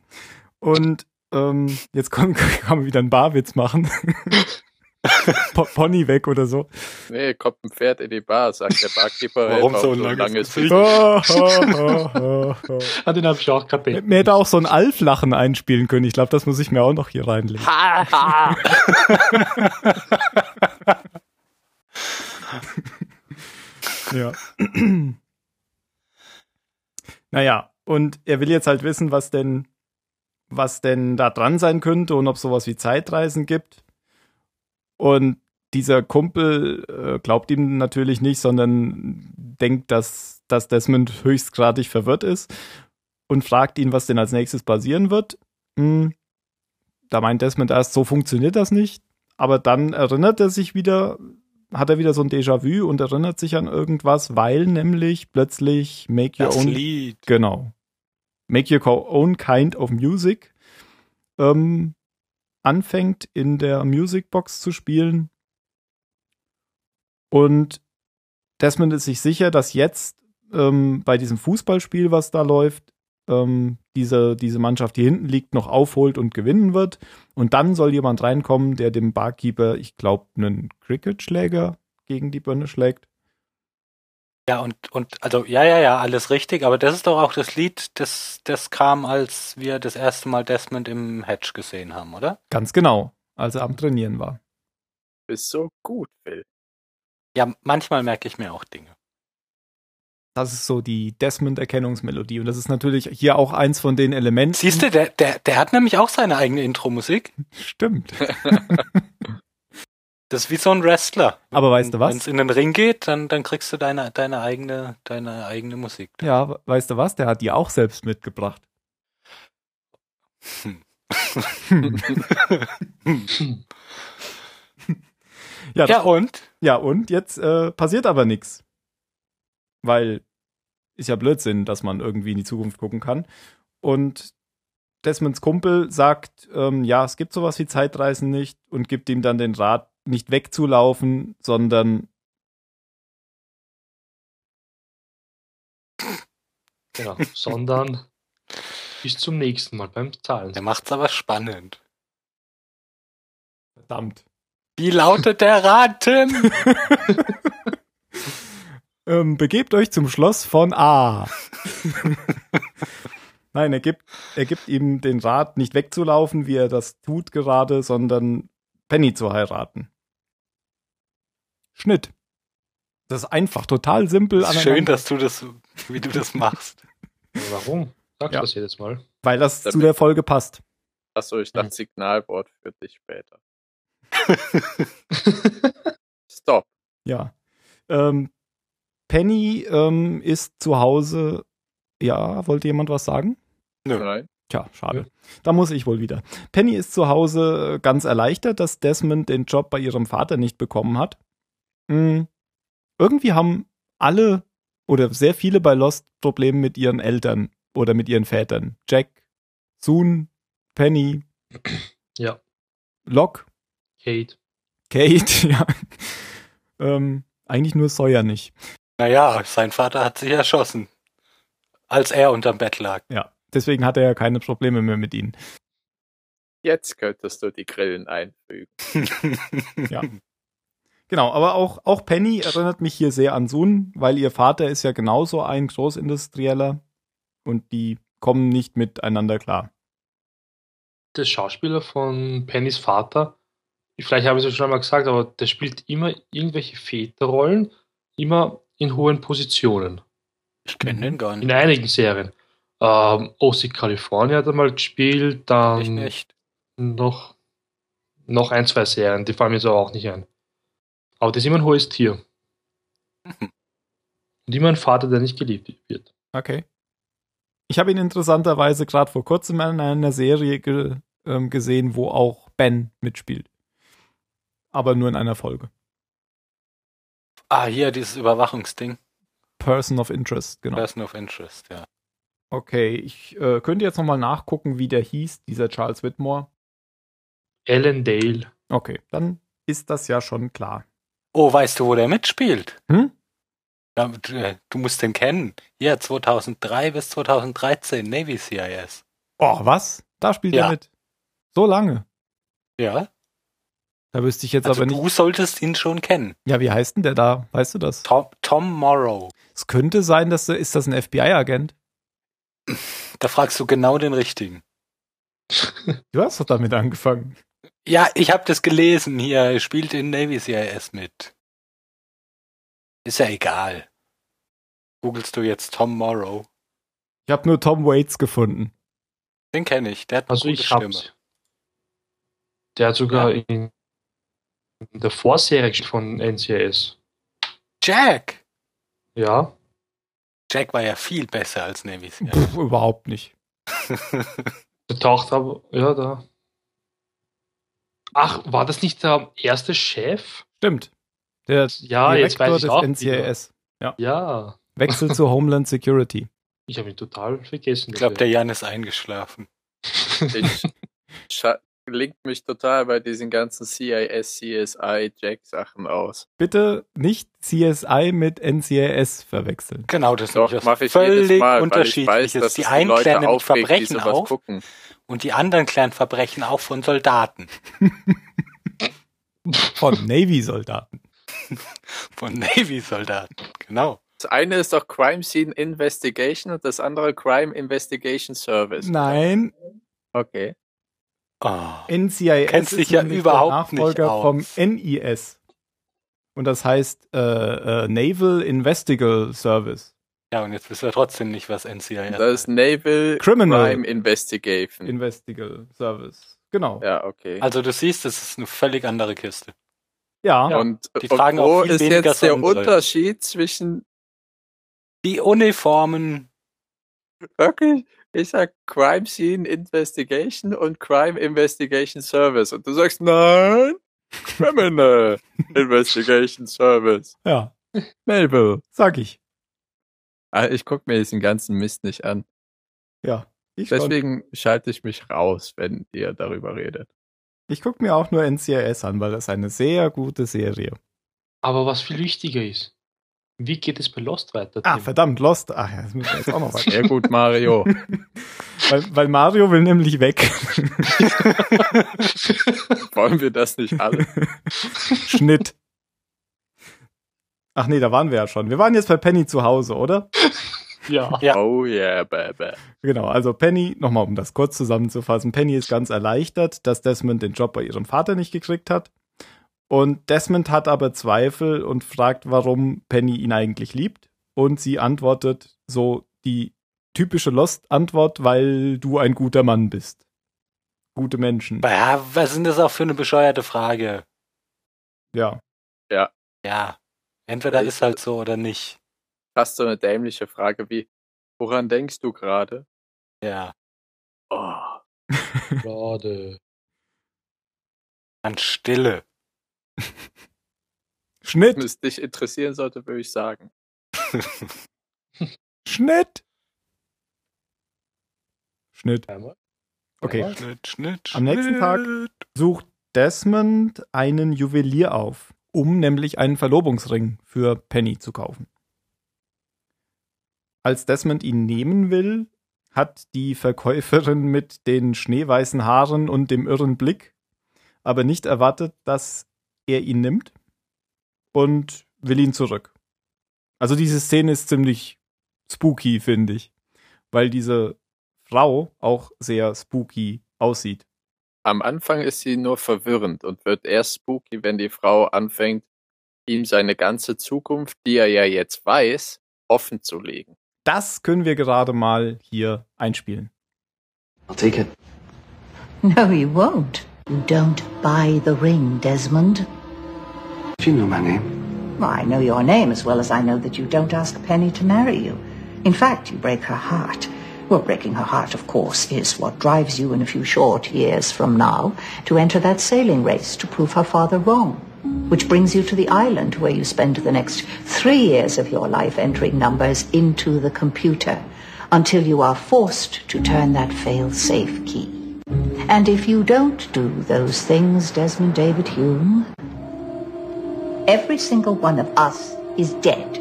und ähm, jetzt kann, kann man wieder einen Barwitz machen. Po- Pony weg oder so. Nee, kommt ein Pferd in die Bar, sagt der Barkeeper. Warum "Hey, so ein langes langes Gesicht?" Oh, oh, oh, oh, oh. Ah, den habe ich auch gerade Mir hätte auch so ein Alf-Lachen einspielen können. Ich glaube, das muss ich mir auch noch hier reinlegen. Ha, ha. (laughs) Ja. naja, und er will jetzt halt wissen, was denn, was denn da dran sein könnte und ob sowas wie Zeitreisen gibt. Und dieser Kumpel äh, glaubt ihm natürlich nicht, sondern denkt, dass, dass Desmond höchstgradig verwirrt ist und fragt ihn, was denn als nächstes passieren wird. Hm, da meint Desmond erst, so funktioniert das nicht. Aber dann erinnert er sich wieder, hat er wieder so ein Déjà-vu und erinnert sich an irgendwas, weil nämlich plötzlich Make Your Das Own Lied. Genau. Make Your Own Kind of Music ähm, anfängt in der Musicbox zu spielen. Und Desmond ist sich sicher, dass jetzt ähm, bei diesem Fußballspiel, was da läuft, ähm, diese, diese Mannschaft, die hinten liegt, noch aufholt und gewinnen wird. Und dann soll jemand reinkommen, der dem Barkeeper, ich glaube, einen Cricket-Schläger gegen die Birne schlägt. Ja, und, und, also, ja, ja, ja, alles richtig, aber das ist doch auch das Lied, das, das kam, als wir das erste Mal Desmond im Hedge gesehen haben, oder? Ganz genau, als er am Trainieren war. Bist so gut, Phil. Ja, manchmal merke ich mir auch Dinge. Das ist so die Desmond-Erkennungsmelodie. Und das ist natürlich hier auch eins von den Elementen. Siehst du, der, der, der hat nämlich auch seine eigene Intro-Musik. (laughs) Stimmt. (laughs) Das ist wie so ein Wrestler. Aber weißt du was? Wenn es in den Ring geht, dann, dann kriegst du deine, deine eigene, deine eigene Musik. Ja, weißt du was? Der hat die auch selbst mitgebracht. (laughs) Ja, Ja, und? ja und jetzt äh, passiert aber nichts. weil ist ja Blödsinn, dass man irgendwie in die Zukunft gucken kann. Und Desmonds Kumpel sagt, ähm, ja, es gibt sowas wie Zeitreisen nicht und gibt ihm dann den Rat, nicht wegzulaufen, sondern Genau. Sondern bis zum nächsten Mal beim Zahlen. Der macht's aber spannend. verdammt. Wie lautet der Raten? (laughs) ähm, begebt euch zum Schloss von A. (laughs) Nein, er gibt, er gibt ihm den Rat, nicht wegzulaufen, wie er das tut gerade, sondern Penny zu heiraten. Schnitt. Das ist einfach, total simpel. Schön, dass du das, wie du das machst. (laughs) Warum? Sagst Ja. du das jedes Mal? Weil das zu Damit- der Folge passt. Achso, ich dachte Hm. Signalwort für dich später. (laughs) Stop. Ja. Ähm, Penny ähm, ist zu Hause. Ja, wollte jemand was sagen? Nö. Nein. Tja, schade. Da muss ich wohl wieder. Penny ist zu Hause äh, ganz erleichtert, dass Desmond den Job bei ihrem Vater nicht bekommen hat. Hm. Irgendwie haben alle oder sehr viele bei Lost Probleme mit ihren Eltern oder mit ihren Vätern. Jack, Soon, Penny, (clears throat) Ja. Locke, Kate. Kate, (laughs) ja. ähm, eigentlich nur Sawyer nicht. Naja, sein Vater hat sich erschossen. Als er unterm Bett lag. Ja. Deswegen hat er ja keine Probleme mehr mit ihnen. Jetzt könntest du die Grillen einfügen. (laughs) Ja. Genau, aber auch, auch Penny erinnert mich hier sehr an Sun, weil ihr Vater ist ja genauso ein Großindustrieller und die kommen nicht miteinander klar. Der Schauspieler von Pennys Vater, vielleicht habe ich es schon einmal gesagt, aber der spielt immer irgendwelche Väterrollen, immer in hohen Positionen. Ich kenne den gar In nicht. einigen Serien. Ähm, OC California hat er mal gespielt, dann nicht. noch, noch ein, zwei Serien, die fallen mir so auch nicht ein. Aber das ist immer ein hohes Tier. Mhm. Und immer ein Vater, der nicht geliebt wird. Okay. Ich habe ihn interessanterweise gerade vor kurzem in einer Serie ge ähm, gesehen, wo auch Ben mitspielt. Aber nur in einer Folge. Ah, hier dieses Überwachungsding. Person of Interest, genau. Person of Interest, ja. Okay, ich äh, könnte jetzt nochmal nachgucken, wie der hieß, dieser Charles Whitmore. Ellen Dale. Okay, dann ist das ja schon klar. Oh, weißt du, wo der mitspielt? Hm? Ja, du, äh, du musst den kennen. Hier, 2003 bis 2013, Navy CIS. Oh, was? Da spielt Ja. er mit. So lange. Ja, Da wüsste ich jetzt also aber nicht. du solltest ihn schon kennen. Ja, wie heißt denn der da? Weißt du das? Tom, Tom Morrow. Es könnte sein, dass er, ist das ein FBI-Agent? Da fragst du genau den richtigen. (laughs) Du hast doch damit angefangen. Ja, ich habe das gelesen hier. Er spielt in Navy CIS mit. Ist ja egal. Googlest du jetzt Tom Morrow? Ich habe nur Tom Waits gefunden. Den kenne ich. Der hat eine Also gute ich Stimme. hab's. Der hat sogar in der Vorserie von NCIS. Jack! Ja. Jack war ja viel besser als Navy CIS. Puh, überhaupt nicht. (laughs) Der taucht aber, ja, da. Ach, war das nicht der erste Chef? Stimmt. Der Ja, jetzt Direktor weiß ich des auch. NCIS Ja. wechselt zu Homeland Security. Ich habe ihn total vergessen. Ich glaube, der Jan ist eingeschlafen. (laughs) Ich linkt mich total bei diesen ganzen CIS, CSI, Jack-Sachen aus. Bitte nicht CSI mit NCIS verwechseln. Genau, das Doch, ist was mache ich völlig jedes Mal, weil ich unterschiedliches. weiß, dass die einen Leute klären Verbrechen auf gucken. Und die anderen klären Verbrechen auch von Soldaten. (laughs) Von Navy-Soldaten. (laughs) Von Navy-Soldaten. Genau. Das eine ist doch Crime Scene Investigation und das andere Crime Investigation Service. Nein, Okay. Oh. NCIS Kennst ist dich ja überhaupt der Nachfolger nicht vom NIS. Und das heißt äh, äh, Naval Investigal Service. Ja, und jetzt wissen wir trotzdem nicht, was NCIS Das ist Naval Criminal. Crime Investigation. Investigal Service. Genau. Ja. ja, okay. Also du siehst, das ist eine völlig andere Kiste. und, die und tragen wo auch viel ist weniger jetzt der. Unterschied zwischen Die Uniformen, wirklich? Ich sag Crime Scene Investigation und Crime Investigation Service. Und du sagst, nein, Criminal (laughs) Investigation Service. Ja. Melville, sag ich. Ah, Ich gucke mir diesen ganzen Mist nicht an. Ja. Ich, schon. Deswegen schalte ich mich raus, wenn ihr darüber redet. ich gucke mir auch nur NCIS an, weil das eine sehr gute Serie. Aber was viel wichtiger ist, wie geht es bei Lost weiter? Ah, Tim? verdammt, Lost. Ach ja, das müssen wir jetzt auch noch (laughs) weiter. Sehr gut, Mario. (laughs) weil, weil Mario will nämlich weg. (laughs) Wollen wir das nicht alle? Schnitt. Ach nee, da waren wir ja schon. Wir waren jetzt bei Penny zu Hause, oder? (laughs) ja. Ja. Oh yeah, baby. Genau, also Penny, nochmal um das kurz zusammenzufassen, Penny ist ganz erleichtert, dass Desmond den Job bei ihrem Vater nicht gekriegt hat. Und Desmond hat aber Zweifel und fragt, warum Penny ihn eigentlich liebt. Und sie antwortet so die typische Lost-Antwort, weil du ein guter Mann bist. Gute Menschen. Ja, was ist denn das auch für eine bescheuerte Frage? Ja. Ja. Entweder ist halt so oder nicht. Fast so eine dämliche Frage wie, woran denkst du gerade? Ja. Oh, Schade. An Stille. (laughs) Schnitt, wenn es dich interessieren sollte, würde ich sagen. (laughs) Schnitt. Schnitt. Okay. Einmal. Schnitt, Schnitt, Am nächsten Tag Schnitt. sucht Desmond einen Juwelier auf, um nämlich einen Verlobungsring für Penny zu kaufen. Als Desmond ihn nehmen will, hat die Verkäuferin (laughs) mit den schneeweißen Haaren und dem irren Blick aber nicht erwartet, dass er ihn nimmt und will ihn zurück. Also diese Szene ist ziemlich spooky, finde ich, weil diese Frau auch sehr spooky aussieht. Am Anfang ist sie nur verwirrend und wird erst spooky, wenn die Frau anfängt, ihm seine ganze Zukunft, die er ja jetzt weiß, offen zu legen. Das können wir gerade mal hier einspielen. I'll take it. No, you won't. You don't buy the ring, Desmond. Do you know my name? Well, I know your name as well as I know that you don't ask Penny to marry you. In fact, you break her heart. Well, breaking her heart, of course, is what drives you in a few short years from now to enter that sailing race to prove her father wrong. Which brings you to the island where you spend the next three years of your life entering numbers into the computer until you are forced to turn that fail-safe key. And if you don't do those things, Desmond David Hume, every single one of us is dead.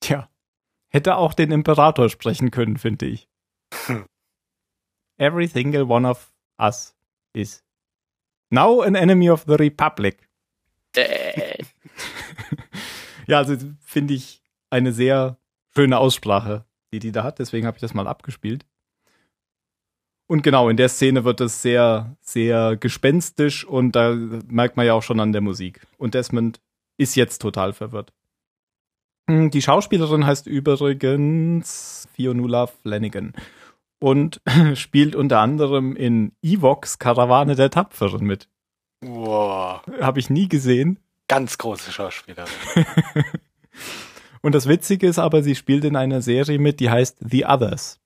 Tja, hätte auch den Imperator sprechen können, finde ich. (laughs) Every single one of us is now an enemy of the Republic. Äh, (laughs) Ja, also finde ich eine sehr schöne Aussprache, die die da hat. Deswegen habe ich das mal abgespielt. Und genau, in der Szene wird es sehr, sehr gespenstisch und da merkt man ja auch schon an der Musik. Und Desmond ist jetzt total verwirrt. Hm, Die Schauspielerin heißt übrigens Fionnuala Flanagan und (laughs) spielt unter anderem in Evox Karawane der Tapferen mit. Wow. Habe ich nie gesehen. Ganz große Schauspielerin. (laughs) Und das Witzige ist aber, sie spielt in einer Serie mit, die heißt The Others.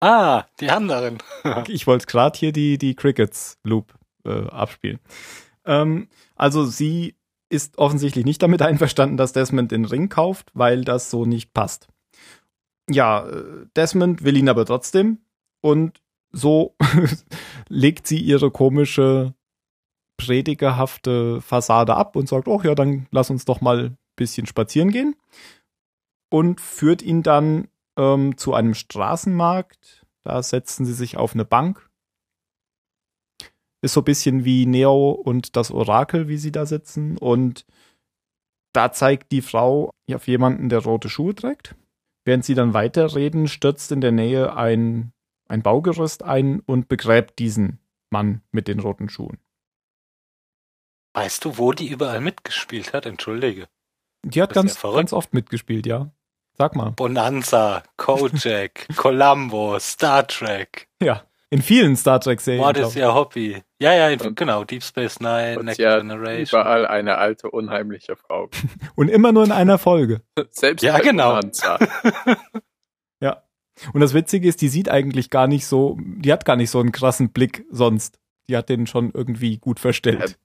Ah, die anderen. (laughs) Ich wollte gerade hier die, die Crickets Loop äh, abspielen. Ähm, also sie ist offensichtlich nicht damit einverstanden, dass Desmond den Ring kauft, weil das so nicht passt. Ja, äh, Desmond will ihn aber trotzdem und so (laughs) legt sie ihre komische predigerhafte Fassade ab und sagt, oh ja, dann lass uns doch mal ein bisschen spazieren gehen und führt ihn dann ähm, zu einem Straßenmarkt. Da setzen sie sich auf eine Bank. Ist so ein bisschen wie Neo und das Orakel, wie sie da sitzen. Und da zeigt die Frau auf jemanden, der rote Schuhe trägt. Während sie dann weiterreden, stürzt in der Nähe ein, ein Baugerüst ein und begräbt diesen Mann mit den roten Schuhen. Weißt du, wo die überall mitgespielt hat? Entschuldige. Die hat ganz, ja ganz oft mitgespielt, ja. Sag mal. Bonanza, Kojak, (laughs) Columbo, Star Trek. Ja. In vielen Star Trek-Serien. What is your hobby? Ja, ja, Und- genau. Deep Space Nine, und Next Generation. überall eine alte, unheimliche Frau. (laughs) Und immer nur in einer Folge. Selbst Ja, genau. (laughs) Ja. Und das Witzige ist, die sieht eigentlich gar nicht so, die hat gar nicht so einen krassen Blick sonst. Die hat den schon irgendwie gut verstellt.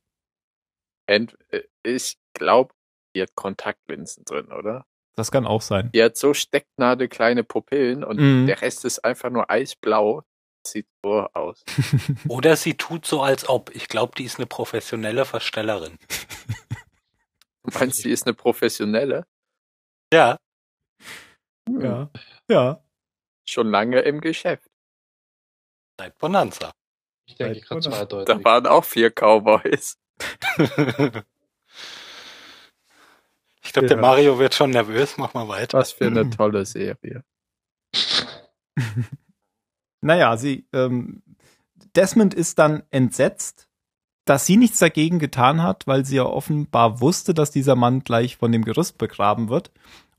Ent- äh, ich glaube, die hat Kontaktlinsen drin, oder? Das kann auch sein. Die hat so stecknadelkleine Pupillen und Mhm. der Rest ist einfach nur eisblau. Sieht so aus. (laughs) Oder sie tut so, als ob. Ich glaube, die ist eine professionelle Verstellerin. Du meinst, die ist eine professionelle? Ja. Hm, Ja. Ja. Schon lange im Geschäft. Seit Bonanza. Ich denke gerade zweideutig. Da waren auch vier Cowboys. (laughs) ich glaube, Ja. der Mario wird schon nervös. Mach mal weiter. Was für eine (laughs) tolle Serie. Naja, sie, ähm, Desmond ist dann entsetzt, dass sie nichts dagegen getan hat, weil sie ja offenbar wusste, dass dieser Mann gleich von dem Gerüst begraben wird.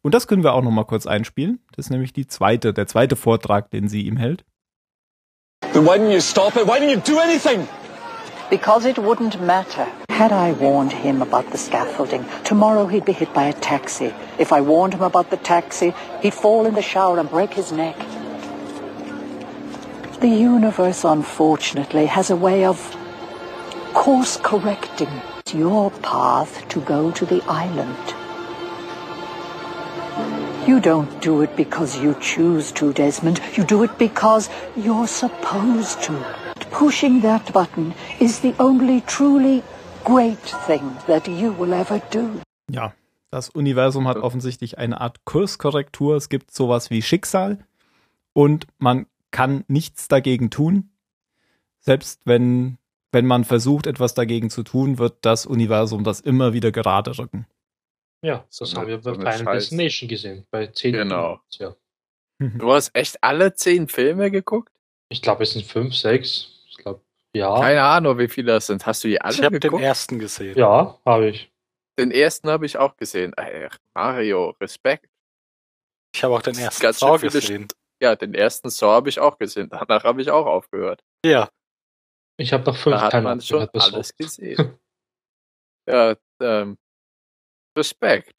Und das können wir auch noch mal kurz einspielen. Das ist nämlich die zweite, der zweite Vortrag, den sie ihm hält. Then why didn't you stop it? Why didn't you do anything? Because it wouldn't matter. Had I warned him about the scaffolding, tomorrow he'd be hit by a taxi. If I warned him about the taxi, he'd fall in the shower and break his neck. The universe, unfortunately, has a way of course correcting your path to go to the island. You don't do it because you choose to, Desmond. You do it because you're supposed to. Pushing that button is the only truly great thing that you will ever do. Ja, das Universum hat offensichtlich eine Art Kurskorrektur. Es gibt sowas wie Schicksal und man kann nichts dagegen tun. Selbst wenn, wenn man versucht, etwas dagegen zu tun, wird das Universum das immer wieder gerade rücken. Ja, So das eine- haben wir so bei eine Final Scheiß- Destination gesehen. Bei 10 Genau. Ja. Du hast echt alle zehn Filme geguckt? Ich glaube, es sind 5, 6. Ich glaube, ja. Keine Ahnung, wie viele das sind. Hast du die alle ich habe den geguckt? ersten gesehen. Ja, habe ich. Den ersten habe ich auch gesehen. Ey, Mario, Respekt. Ich habe auch den ersten Ganz schön Saw gesehen. Ja, den ersten Saw habe ich auch gesehen. Danach habe ich auch aufgehört. Ja. Ich habe nach 5 Da hat Teilen man schon alles gesehen. ja, ähm, Respekt.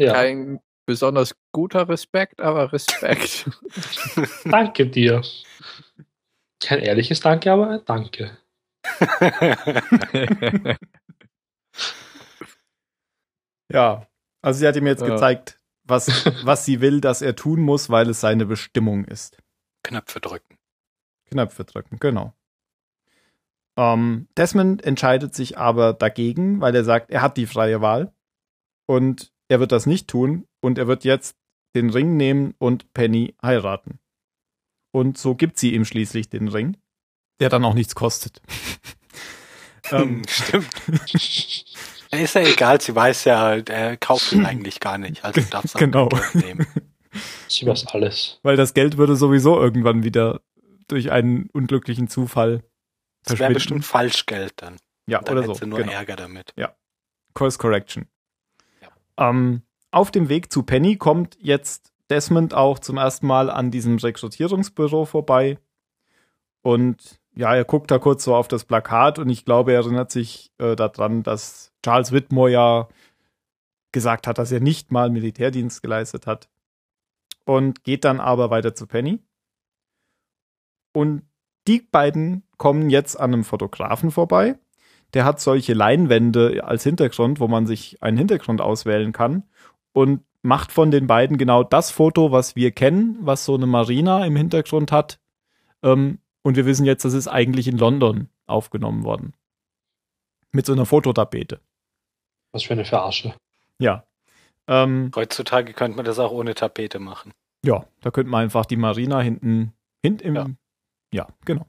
Ja, Kein besonders guter Respekt, aber Respekt. (laughs) (laughs) danke dir. Kein ehrliches Danke, aber ein Danke. (laughs) Ja, also sie hat ihm jetzt Ja. gezeigt, was, (laughs) was sie will, dass er tun muss, weil es seine Bestimmung ist. Knöpfe drücken. Knöpfe drücken, genau. Ähm, Desmond entscheidet sich aber dagegen, weil er sagt, er hat die freie Wahl und er wird das nicht tun und er wird jetzt den Ring nehmen und Penny heiraten. Und so gibt sie ihm schließlich den Ring, der dann auch nichts kostet. (laughs) ähm, Stimmt. (laughs) Ist ja egal, sie weiß ja, er kauft ihn eigentlich gar nicht. Also (laughs) darf sie Genau. nehmen. Sie weiß alles. weil das Geld würde sowieso irgendwann wieder durch einen unglücklichen Zufall Das wäre bestimmt Falschgeld dann. ja, Dann oder hätte so. sie nur genau. Ärger damit. Course Correction. Ähm, auf dem Weg zu Penny kommt jetzt Desmond auch zum ersten Mal an diesem Rekrutierungsbüro vorbei. Und ja, er guckt da kurz so auf das Plakat und ich glaube, er erinnert sich äh, daran, dass Charles Whitmore ja gesagt hat, dass er nicht mal Militärdienst geleistet hat. Und geht dann aber weiter zu Penny. Und die beiden kommen jetzt an einem Fotografen vorbei. Der hat solche Leinwände als Hintergrund, wo man sich einen Hintergrund auswählen kann und macht von den beiden genau das Foto, was wir kennen, was so eine Marina im Hintergrund hat. Ähm, und wir wissen jetzt, das ist eigentlich in London aufgenommen worden. Mit so einer Fototapete. Was für eine Verarsche. Ja. Ähm, Heutzutage könnte man das auch ohne Tapete machen. ja, da könnte man einfach die Marina hinten, hinten im, Ja. ja, genau.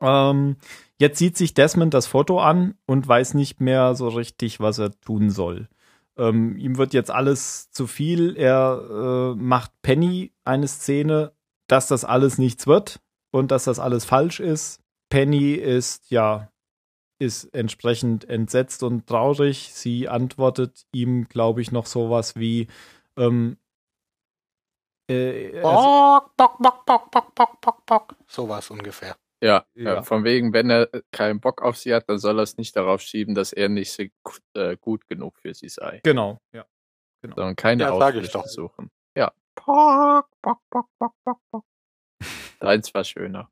Ähm, jetzt sieht sich Desmond das Foto an und weiß nicht mehr so richtig, was er tun soll. Ähm, ihm wird jetzt alles zu viel. Er äh, macht Penny eine Szene, dass das alles nichts wird und dass das alles falsch ist. Penny ist, ja, ist entsprechend entsetzt und traurig. Sie antwortet ihm, glaube ich, noch sowas wie, ähm, äh, also- Bock, bock, bock, bock, bock, bock, bock, bock. So war es ungefähr. Ja, Ja. ja. von wegen, wenn er keinen Bock auf sie hat, dann soll er es nicht darauf schieben, dass er nicht so gut, äh, gut genug für sie sei. genau, ja. Sondern keine Ja, doch. suchen. Ja. Pock, pock, pock, pock, pock, pock. Deins war schöner.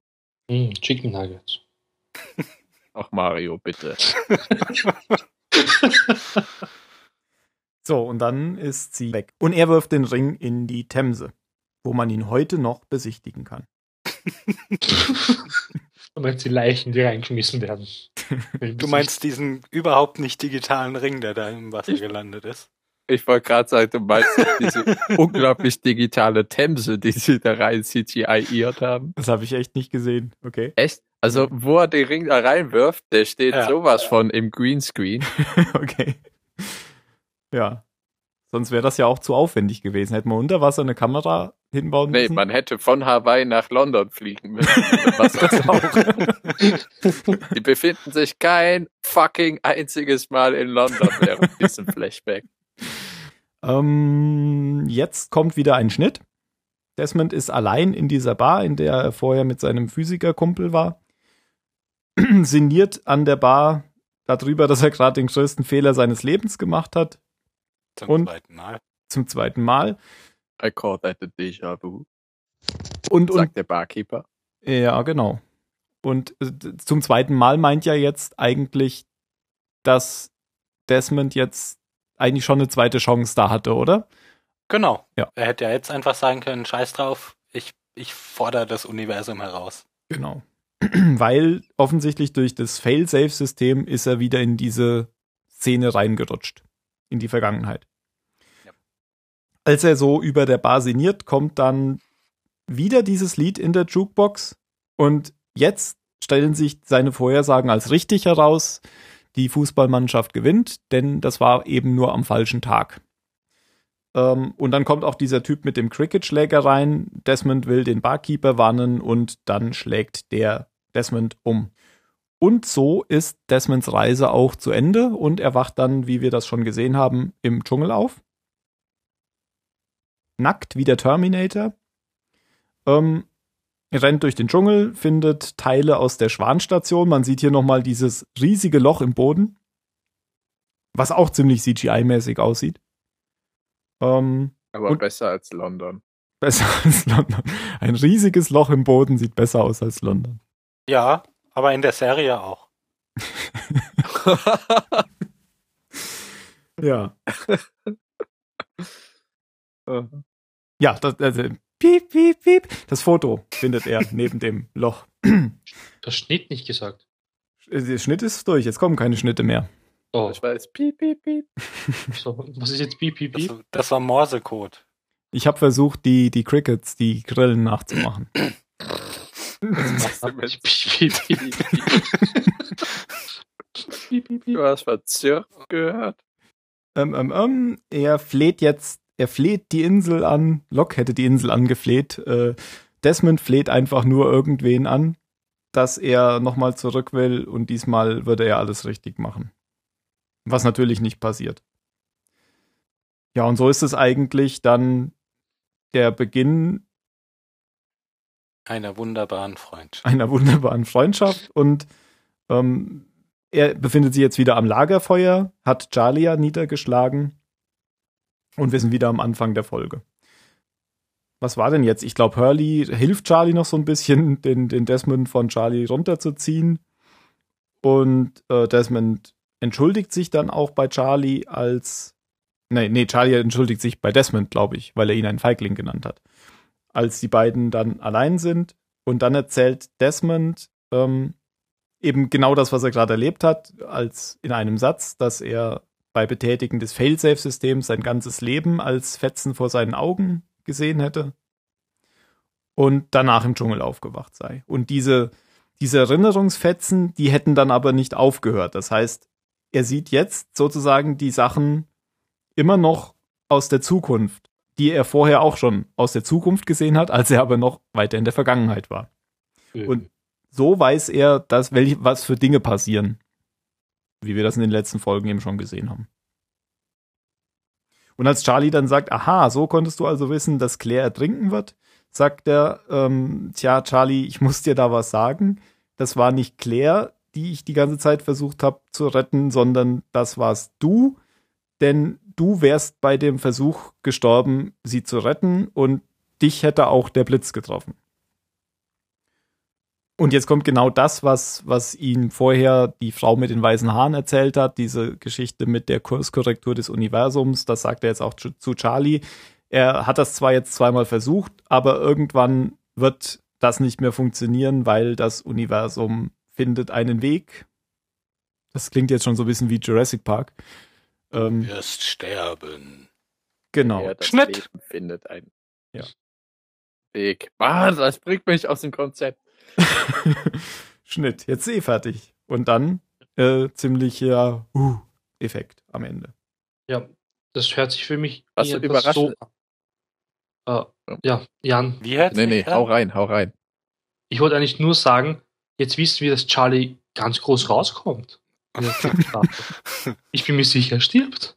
Hm, Chicken Nuggets. Ach Mario, bitte. (laughs) So, und dann ist sie weg. Und er wirft den Ring in die Themse, wo man ihn heute noch besichtigen kann. (laughs) Du meinst die Leichen, die reingeschmissen werden. (laughs) Du meinst diesen überhaupt nicht digitalen Ring, der da im Wasser gelandet ist? Ich wollte gerade sagen, du meinst diese (laughs) unglaublich digitale Themse, die sie da rein CGI-iert haben. Das habe ich echt nicht gesehen. Okay. Echt? Also, wo er den Ring da reinwirft, der steht Ja. sowas von im Greenscreen. (laughs) okay. Ja. Sonst wäre das ja auch zu aufwendig gewesen. Hätte man unter Wasser eine Kamera hinbauen Nee, müssen. man hätte von Hawaii nach London fliegen müssen. (laughs) Was das auch. Die befinden sich kein fucking einziges Mal in London während diesem Flashback. Ähm, jetzt kommt wieder ein Schnitt. Desmond ist allein in dieser Bar, in der er vorher mit seinem Physikerkumpel war. (clears throat) Sinniert an der Bar darüber, dass er gerade den größten Fehler seines Lebens gemacht hat. Zum Und- zweiten Mal. Zum zweiten Mal. I call that a déjà vu, Und, und sagt der Barkeeper. Ja, genau. Und äh, zum zweiten Mal meint ja jetzt eigentlich, dass Desmond jetzt eigentlich schon eine zweite Chance da hatte, oder? Genau. Ja. Er hätte ja jetzt einfach sagen können, scheiß drauf, ich, ich fordere das Universum heraus. Genau. (clears throat) Weil offensichtlich durch das Fail-Safe-System ist er wieder in diese Szene reingerutscht. In die Vergangenheit. Ja. Als er so über der Bar sinniert, kommt dann wieder dieses Lied in der Jukebox und jetzt stellen sich seine Vorhersagen als richtig heraus. Die Fußballmannschaft gewinnt, denn das war eben nur am falschen Tag. Ähm, und dann kommt auch dieser Typ mit dem Cricket-Schläger rein. Desmond will den Barkeeper warnen und dann schlägt der Desmond um. Und so ist Desmonds Reise auch zu Ende und er wacht dann, wie wir das schon gesehen haben, im Dschungel auf. Nackt wie der Terminator. Ähm, rennt durch den Dschungel, findet Teile aus der Schwanstation. Man sieht hier nochmal dieses riesige Loch im Boden, was auch ziemlich CGI-mäßig aussieht. Ähm, Aber Und- besser als London. (laughs) besser als London. Ein riesiges Loch im Boden sieht besser aus als London. Ja, aber in der Serie auch. (laughs) Ja. (laughs) Ja, das, also, piep, piep, piep. Das Foto findet er (laughs) neben dem Loch. Das Schnitt nicht gesagt. Der Schnitt ist durch, jetzt kommen keine Schnitte mehr. Oh, ich weiß, piep, piep, piep. (laughs) so, was ist jetzt Piep, Piep, Das, Piep? das war Morsecode. Ich habe versucht, die, die Crickets, die Grillen nachzumachen. Piep, Piep, Piep. Piep, Piep, Piep. Du hast verzirkt gehört. ähm, ähm, ähm, er fleht jetzt, er fleht die Insel an. Locke hätte die Insel angefleht. Äh, Desmond fleht einfach nur irgendwen an, dass er nochmal zurück will und diesmal würde er alles richtig machen. Was natürlich nicht passiert. Ja, und so ist es eigentlich dann der Beginn Einer wunderbaren Freundschaft. einer wunderbaren Freundschaft und ähm, er befindet sich jetzt wieder am Lagerfeuer, hat Jalia niedergeschlagen und wir sind wieder am Anfang der Folge. Was war denn jetzt? Ich glaube, Hurley hilft Charlie noch so ein bisschen, (laughs) den, den Desmond von Charlie runterzuziehen. Und äh, Desmond entschuldigt sich dann auch bei Charlie als. Nee, nee, Charlie entschuldigt sich bei Desmond, glaube ich, weil er ihn einen Feigling genannt hat. Als die beiden dann allein sind und dann erzählt Desmond ähm, eben genau das, was er gerade erlebt hat, als in einem Satz, dass er bei Betätigen des Failsafe-Systems sein ganzes Leben als Fetzen vor seinen Augen gesehen hätte und danach im Dschungel aufgewacht sei. Und diese, diese Erinnerungsfetzen, die hätten dann aber nicht aufgehört. Das heißt, er sieht jetzt sozusagen die Sachen immer noch aus der Zukunft, die er vorher auch schon aus der Zukunft gesehen hat, als er aber noch weiter in der Vergangenheit war. Und so weiß er, dass welche, was für Dinge passieren. Wie wir das in den letzten Folgen eben schon gesehen haben. Und als Charlie dann sagt, aha, so konntest du also wissen, dass Claire ertrinken wird, sagt er, ähm, tja, Charlie, ich muss dir da was sagen. Das war nicht Claire, die ich die ganze Zeit versucht habe zu retten, sondern das warst du, denn du wärst bei dem Versuch gestorben, sie zu retten und dich hätte auch der Blitz getroffen. Und jetzt kommt genau das, was, was ihm vorher die Frau mit den weißen Haaren erzählt hat, diese Geschichte mit der Kurskorrektur des Universums. Das sagt er jetzt auch zu, zu Charlie. Er hat das zwar jetzt zweimal versucht, aber irgendwann wird das nicht mehr funktionieren, weil das Universum findet einen Weg. Das klingt jetzt schon so ein bisschen wie Jurassic Park. Ähm, Wirst sterben. genau. Ja, das Schnitt. Leben findet einen Ja. Weg. Ah, das bringt mich aus dem Konzept. (laughs) Schnitt. Jetzt eh fertig. Und dann äh, ziemlicher uh, Effekt am Ende. Ja, das hört sich für mich Was eher so überraschend- so. Äh, ja, Jan, Wie hört Nee, nee, hau rein, hau rein. ich wollte eigentlich nur sagen, jetzt wissen wir, dass Charlie ganz groß rauskommt. (laughs) Staffel. ich bin mir sicher, er stirbt.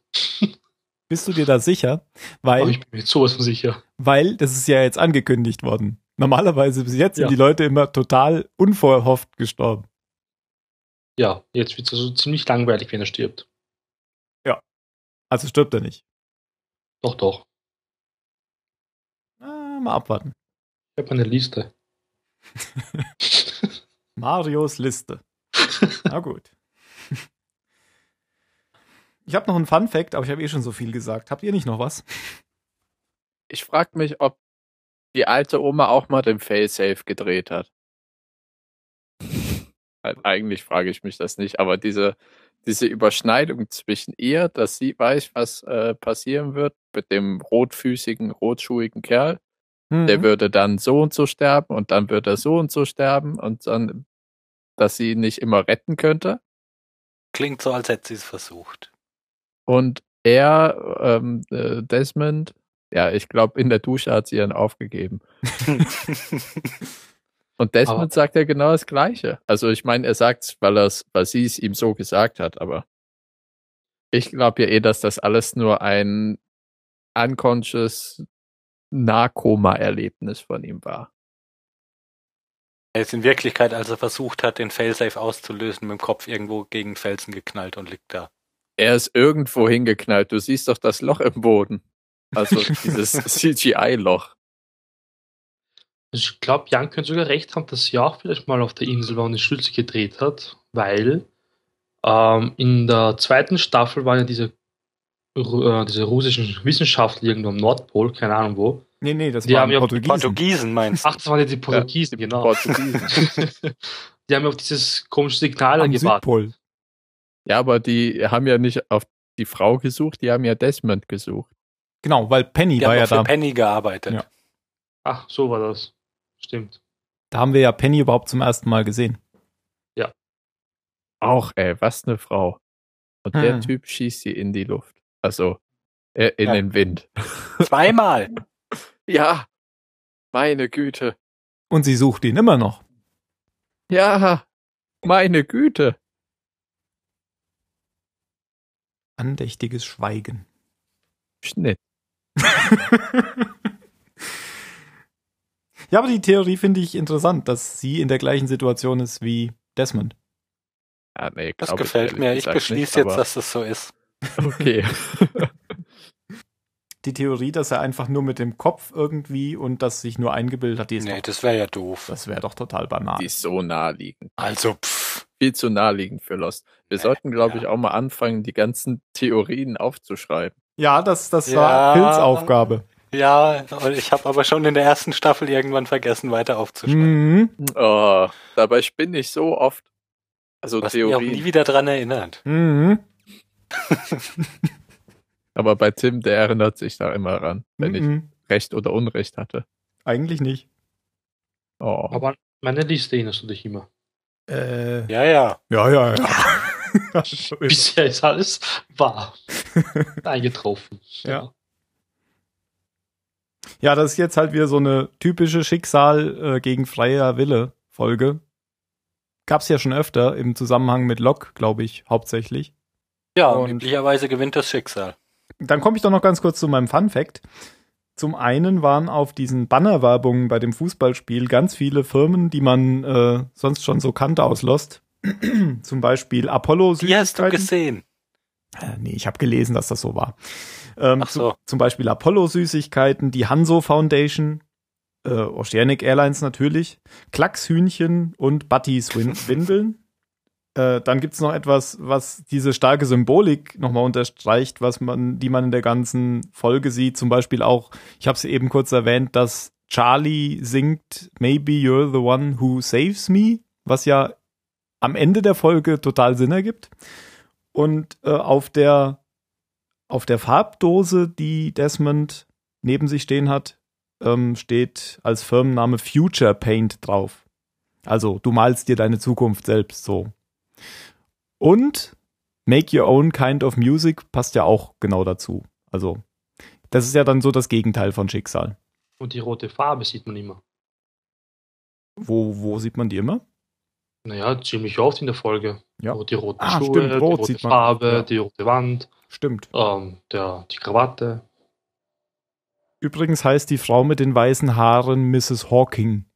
Bist du dir da sicher? Weil, Aber ich bin mir jetzt sowas von sicher. weil das ist ja jetzt angekündigt worden. Normalerweise bis jetzt Ja. sind die Leute immer total unverhofft gestorben. Ja, jetzt wird es also ziemlich langweilig, wenn er stirbt. Also stirbt er nicht. Doch, doch. Ah, mal abwarten. Ich habe eine Liste. (laughs) Marios Liste. Na gut. Ich habe noch einen Fun Fact, aber ich habe eh schon so viel gesagt. Habt ihr nicht noch was? Ich frage mich, ob die alte Oma auch mal den Failsafe gedreht hat. Halt, Eigentlich frage ich mich das nicht, aber diese, diese Überschneidung zwischen ihr, dass sie weiß, was äh, passieren wird mit dem rotfüßigen, rotschuhigen Kerl, der Mhm. würde dann so und so sterben und dann wird er so und so sterben und dann, dass sie ihn nicht immer retten könnte. Klingt so, als hätte sie es versucht. Und er, ähm, äh, Desmond, ja, ich glaube, in der Dusche hat sie ihn aufgegeben. (laughs) Und Desmond Aber- sagt ja genau das Gleiche. Also ich meine, er sagt's, weil er's, weil sie es ihm so gesagt hat, aber ich glaube ja eh, dass das alles nur ein unconscious Narkoma-Erlebnis von ihm war. er ist in Wirklichkeit, als er versucht hat, den Failsafe auszulösen, mit dem Kopf irgendwo gegen Felsen geknallt und liegt da. Er ist irgendwo hingeknallt. Du siehst doch das Loch im Boden. Also (laughs) dieses CGI-Loch. Also ich glaube, Jan könnte sogar recht haben, dass sie auch vielleicht mal auf der Insel war und die Schütze gedreht hat, weil ähm, in der zweiten Staffel waren ja diese, äh, diese russischen Wissenschaftler irgendwo am Nordpol, keine Ahnung wo. Nee, nee, das Die waren haben ja auch Portugiesen. Portugiesen meinst du? Ach, das waren ja die Portugiesen, die genau. Portugiesen. (laughs) die haben ja auf dieses komische Signal am gewartet. Südpol. Ja, aber die haben ja nicht auf die Frau gesucht, die haben ja Desmond gesucht. Genau, weil Penny Die war ja für da. Penny gearbeitet. Ja. Ach, so war das. Stimmt. Da haben wir ja Penny überhaupt zum ersten Mal gesehen. Auch, ey, was eine Frau. Und der Hm. Typ schießt sie in die Luft. Also, äh, in Ja. den Wind. Zweimal. (laughs) Ja, meine Güte. Und sie sucht ihn immer noch. Ja, meine Güte. Andächtiges Schweigen. Schnitt. Ja, aber die Theorie finde ich interessant, dass sie in der gleichen Situation ist wie Desmond. Ja, nee, Das gefällt ehrlich mir. Ich beschließe jetzt, dass das so ist. Okay. (laughs) Die Theorie, dass er einfach nur mit dem Kopf irgendwie und das sich nur eingebildet hat, die ist Nee, doch, das wäre ja doof. das wäre doch total banal. Die ist so naheliegend. Also, pff. Viel zu naheliegend für Lost. Wir Äh, sollten, glaube ich, ja. auch mal anfangen, die ganzen Theorien aufzuschreiben. Ja, das, das Ja. war Phils Aufgabe. Ja, und ich habe aber schon in der ersten Staffel irgendwann vergessen, weiter aufzuschreiben. Mhm. Oh, dabei spinne ich so oft. Also Was mich auch nie wieder dran erinnert. Mhm. (laughs) Aber bei Tim, der erinnert sich da immer ran, wenn ich Mhm. Recht oder Unrecht hatte. Eigentlich nicht. Oh. Aber an meine Liste erinnerst du dich immer. Äh, Ja, ja. ja, ja, ja. (laughs) (laughs) Bisher ist alles wahr. (laughs) Eingetroffen. Ja. Ja, das ist jetzt halt wieder so eine typische Schicksal äh, gegen freier Wille Folge. Gab's ja schon öfter im Zusammenhang mit Locke, glaube ich, hauptsächlich. Ja, Und- üblicherweise gewinnt das Schicksal. Dann komme ich doch noch ganz kurz zu meinem Fun Fact. Zum einen waren auf diesen Bannerwerbungen bei dem Fußballspiel ganz viele Firmen, die man äh, sonst schon so kannte aus Lost. (clears throat) Zum Beispiel Apollo Die hast du Süßigkeiten. gesehen. Äh, nee, ich habe gelesen, dass das so war. Ähm, Ach so. zu, zum Beispiel Apollo Süßigkeiten, die Hanso Foundation, äh, Oceanic Airlines natürlich, Klackshühnchen und Buttys Win (laughs) Windeln. Äh, dann gibt's noch etwas, was diese starke Symbolik nochmal unterstreicht, was man, die man in der ganzen Folge sieht. Zum Beispiel auch, ich habe es eben kurz erwähnt, dass Charlie singt Maybe You're the One Who Saves Me, was ja am Ende der Folge total Sinn ergibt. Und äh, auf der auf der Farbdose, die Desmond neben sich stehen hat, ähm, steht als Firmenname Future Paint drauf. Also du malst dir deine Zukunft selbst so. Und Make Your Own Kind of Music passt ja auch genau dazu. Also das ist ja dann so das Gegenteil von Schicksal. Und die rote Farbe sieht man immer. Wo, wo sieht man die immer? Naja, ziemlich oft in der Folge. Ja. Die roten Ah, Schuhe, stimmt, die rot rote sieht man. Farbe, Ja. die rote Wand, Stimmt. ähm, der, die Krawatte. Übrigens heißt die Frau mit den weißen Haaren Mrs. Hawking.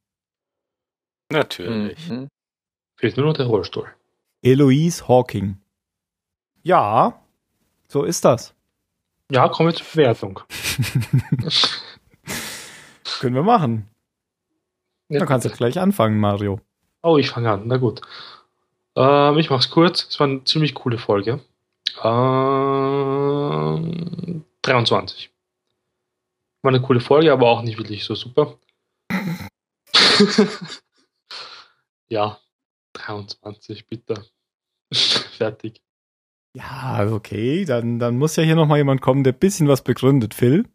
Natürlich. Mhm. Fehlt nur noch der Rollstuhl. Eloise Hawking. Ja, so ist das. Ja, kommen wir zur Bewertung. (laughs) Können wir machen. Ja, Dann kannst du gleich anfangen, Mario. Oh, ich fange an. Na gut. Ähm, ich mach's kurz. Es war eine ziemlich coole Folge. Ähm, 23. War eine coole Folge, aber auch nicht wirklich so super. (laughs) ja, 23, bitte. (laughs) Fertig. Ja, okay, dann, dann muss ja hier nochmal jemand kommen, der ein bisschen was begründet. Phil?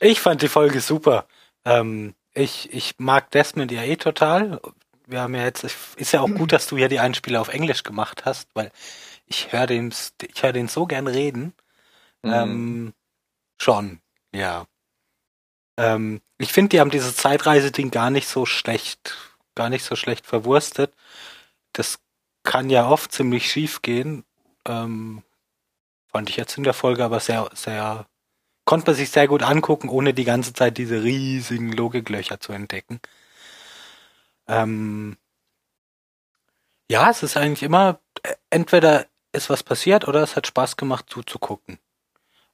Ich fand die Folge super. Ähm, ich, ich mag Desmond ja eh total. Wir haben ja jetzt, ist ja auch gut, dass du ja die Einspieler auf Englisch gemacht hast, weil ich höre den, ich höre den so gern reden. Mhm. Ähm, schon, ja. Ähm, ich finde, die haben dieses Zeitreise-Ding gar nicht so schlecht, gar nicht so schlecht verwurstet. Das kann ja oft ziemlich schief gehen. Ähm, fand ich jetzt in der Folge aber sehr, sehr, konnte man sich sehr gut angucken, ohne die ganze Zeit diese riesigen Logiklöcher zu entdecken. Ähm, ja, es ist eigentlich immer, äh, entweder ist was passiert oder es hat Spaß gemacht zuzugucken.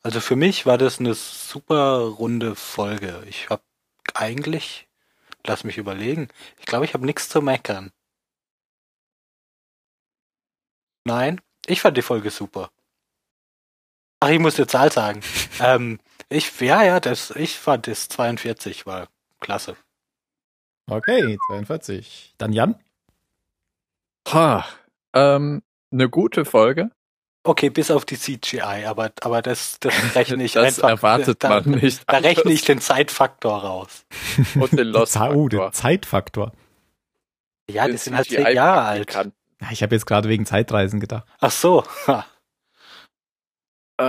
Also für mich war das eine super runde Folge. Ich habe eigentlich, lass mich überlegen, ich glaube, ich habe nichts zu meckern. Nein, ich fand die Folge super. Ach, ich muss die Zahl sagen. (laughs) ähm, ich, ja, ja, das, ich fand das 42 war klasse. Okay, 42. Dann Jan? Ha, ähm, eine gute Folge. Okay, bis auf die CGI, aber, aber das, das (laughs) rechne ich das einfach. erwartet da, man nicht. Da rechne anders. ich den Zeitfaktor raus. (laughs) und den (laughs) Lost Za- oh, der Faktor. Zeitfaktor. Ja, die Den sind halt zehn Jahre alt. Ich habe jetzt gerade wegen Zeitreisen gedacht. Ach so. Ha. Ähm,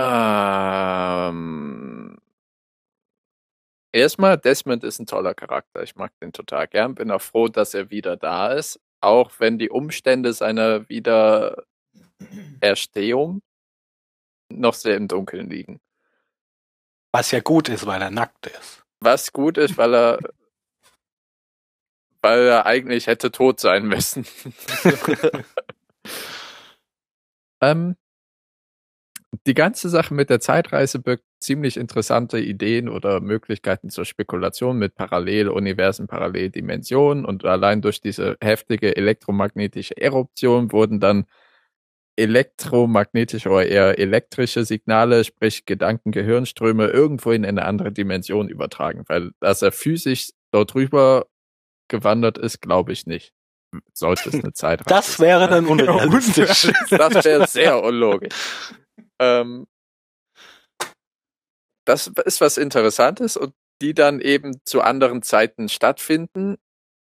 erstmal, Desmond ist ein toller Charakter. Ich mag den total gern. Bin auch froh, dass er wieder da ist. Auch wenn die Umstände seiner Wiedererstehung noch sehr im Dunkeln liegen. Was ja gut ist, weil er nackt ist. Was gut ist, weil er, weil er eigentlich hätte tot sein müssen. (laughs) (laughs) ähm, die ganze Sache mit der Zeitreise birgt ziemlich interessante Ideen oder Möglichkeiten zur Spekulation mit Paralleluniversen, Paralleldimensionen und allein durch diese heftige elektromagnetische Eruption wurden dann elektromagnetische oder eher elektrische Signale, sprich Gedanken, Gehirnströme irgendwo in eine andere Dimension übertragen, weil dass er physisch dort rüber gewandert ist, glaube ich nicht. Sollte es eine (laughs) Zeitreise Das wäre dann (laughs) unrealistisch. das wäre sehr unlogisch. Ähm, das ist was Interessantes und die dann eben zu anderen Zeiten stattfinden,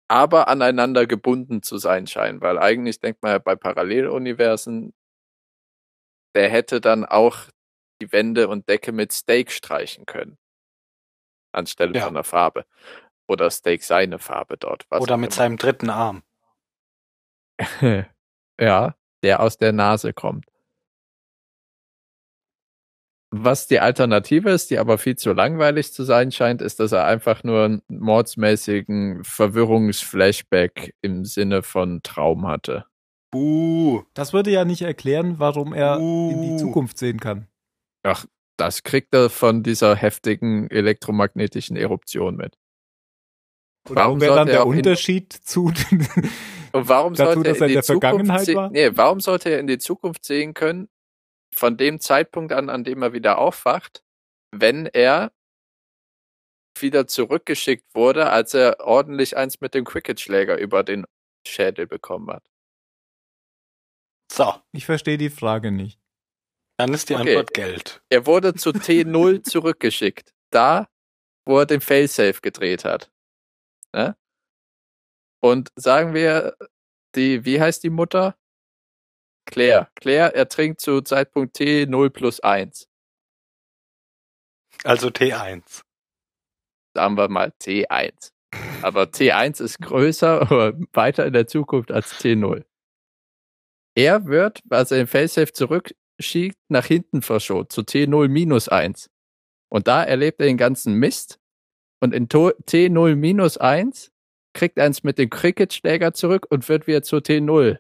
aber aneinander gebunden zu sein scheinen, weil eigentlich denkt man ja bei Paralleluniversen, der hätte dann auch die Wände und Decke mit Steak streichen können. Anstelle Ja. von der Farbe. Oder Steak seine Farbe dort. was Oder mit immer. seinem dritten Arm. (laughs) ja, der aus der Nase kommt. Was die Alternative ist, die aber viel zu langweilig zu sein scheint, ist, dass er einfach nur einen mordsmäßigen Verwirrungsflashback im Sinne von Traum hatte. Uh. Das würde ja nicht erklären, warum er in die. Zukunft sehen kann. Das kriegt er von dieser heftigen elektromagnetischen Eruption mit. Und Warum wäre dann sollte er der Unterschied zu (laughs) Und warum Dazu, sollte dass er in in der die Zukunft Vergangenheit se- war? Nee, warum sollte er in die Zukunft sehen können, von dem Zeitpunkt an, an dem er wieder aufwacht, wenn er wieder zurückgeschickt wurde, als er ordentlich eins mit dem Cricketschläger über den Schädel bekommen hat? So, Ich verstehe die Frage nicht. dann ist die Okay. Antwort Geld. Er wurde zu T0 (laughs) zurückgeschickt. Da, wo er den Failsafe gedreht hat. Ne? Und sagen wir, die, wie heißt die Mutter? Claire. Claire ertrinkt zu Zeitpunkt T0 plus 1. Also T1. Sagen wir mal T1. Aber T1 ist größer oder weiter in der Zukunft als T0. Er wird, als er den Failsafe zurückschiebt, nach hinten verschoben, zu T0 minus 1. Und da erlebt er den ganzen Mist. Und in To- T0 minus 1 kriegt er eins mit dem Cricketschläger zurück und wird wieder zu T0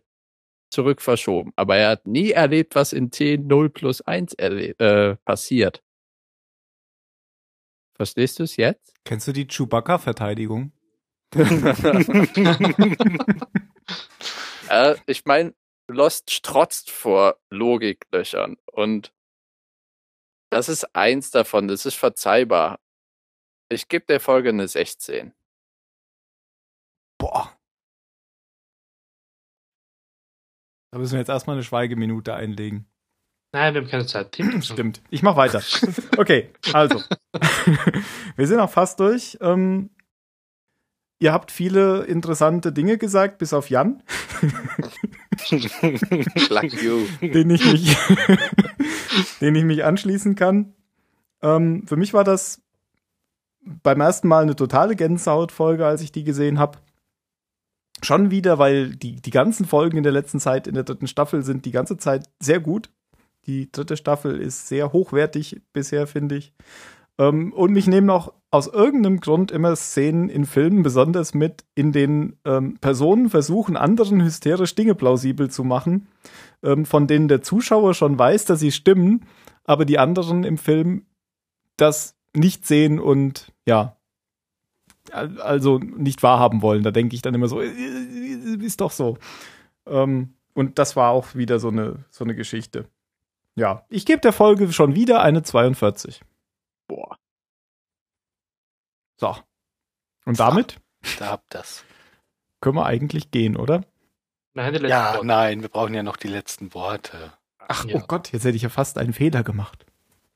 zurück verschoben. Aber er hat nie erlebt, was in T0 plus 1 erle- äh, passiert. Verstehst du es jetzt? Kennst du die Chewbacca-Verteidigung? (laughs) (laughs) Äh, ich meine, Lost strotzt vor Logiklöchern und das ist eins davon, das ist verzeihbar. Ich gebe der Folge eine 16. Boah. Da müssen wir jetzt erstmal eine Schweigeminute einlegen. Nein, wir haben keine Zeit. Tim, (clears throat) Stimmt. Ich mach weiter. Okay, also. (laughs) wir sind auch fast durch. Ähm, ihr habt viele interessante Dinge gesagt, bis auf Jan, (laughs) den ich mich, (laughs) den ich mich anschließen kann. Ähm, für mich war das beim ersten Mal eine totale Gänsehautfolge, als ich die gesehen habe. Schon wieder, weil die, die ganzen Folgen in der letzten Zeit, in der dritten Staffel, sind die ganze Zeit sehr gut. Die dritte Staffel ist sehr hochwertig bisher, finde ich. Ähm, und mich nehmen auch aus irgendeinem Grund immer Szenen in Filmen besonders mit, in denen ähm, Personen versuchen, anderen hysterisch Dinge plausibel zu machen, ähm, von denen der Zuschauer schon weiß, dass sie stimmen, aber die anderen im Film das nicht sehen und ja, also nicht wahrhaben wollen. Da denke ich dann immer so, ist doch so. Ähm, und das war auch wieder so eine, so eine Geschichte. Ja, ich gebe der Folge schon wieder eine 42. Boah. So. Und damit Da habt das. können wir eigentlich gehen, oder? Nein, Ja, Worte. nein, wir brauchen ja noch die letzten Worte. Ach, Ja. oh Gott, jetzt hätte ich ja fast einen Fehler gemacht.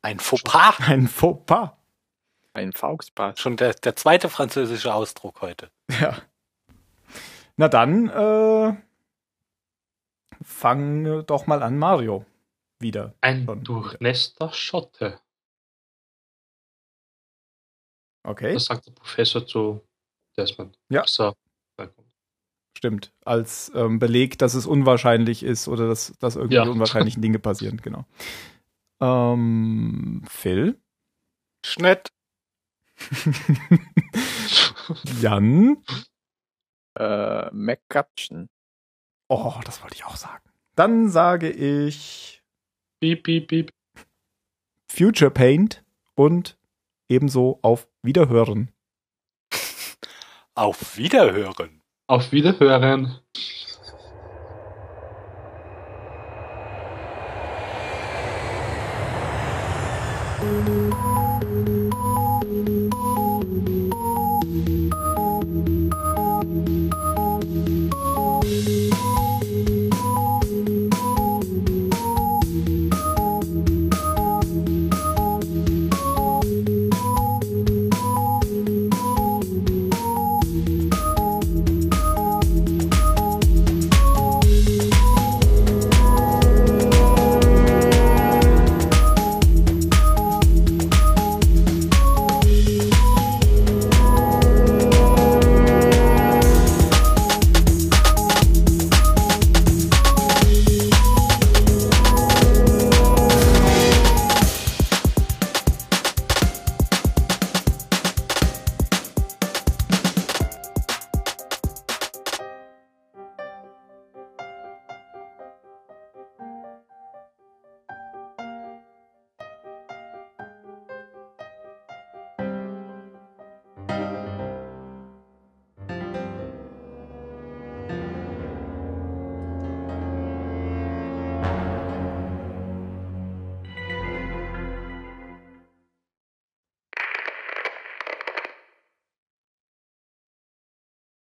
Ein Fauxpas. Ein Fauxpas. Ein Fauxpass. Schon der, der zweite französische Ausdruck heute. (laughs) Ja. Na dann, äh, fang doch mal an, Mario. Wieder. Ein Schon durchnässter Schotte. Okay, Das sagt der Professor zu Desmond. Ja. So. stimmt. Als ähm, Beleg, dass es unwahrscheinlich ist oder dass, dass irgendwelche Ja. unwahrscheinlichen (laughs) Dinge passieren, genau. Ähm, Phil? Schnitt. (laughs) Jan? Äh, McCutcheon. Oh, das wollte ich auch sagen. Dann sage ich Piep, piep, piep. Future Paint und ebenso auf Wiederhören. Auf Wiederhören. Auf Wiederhören.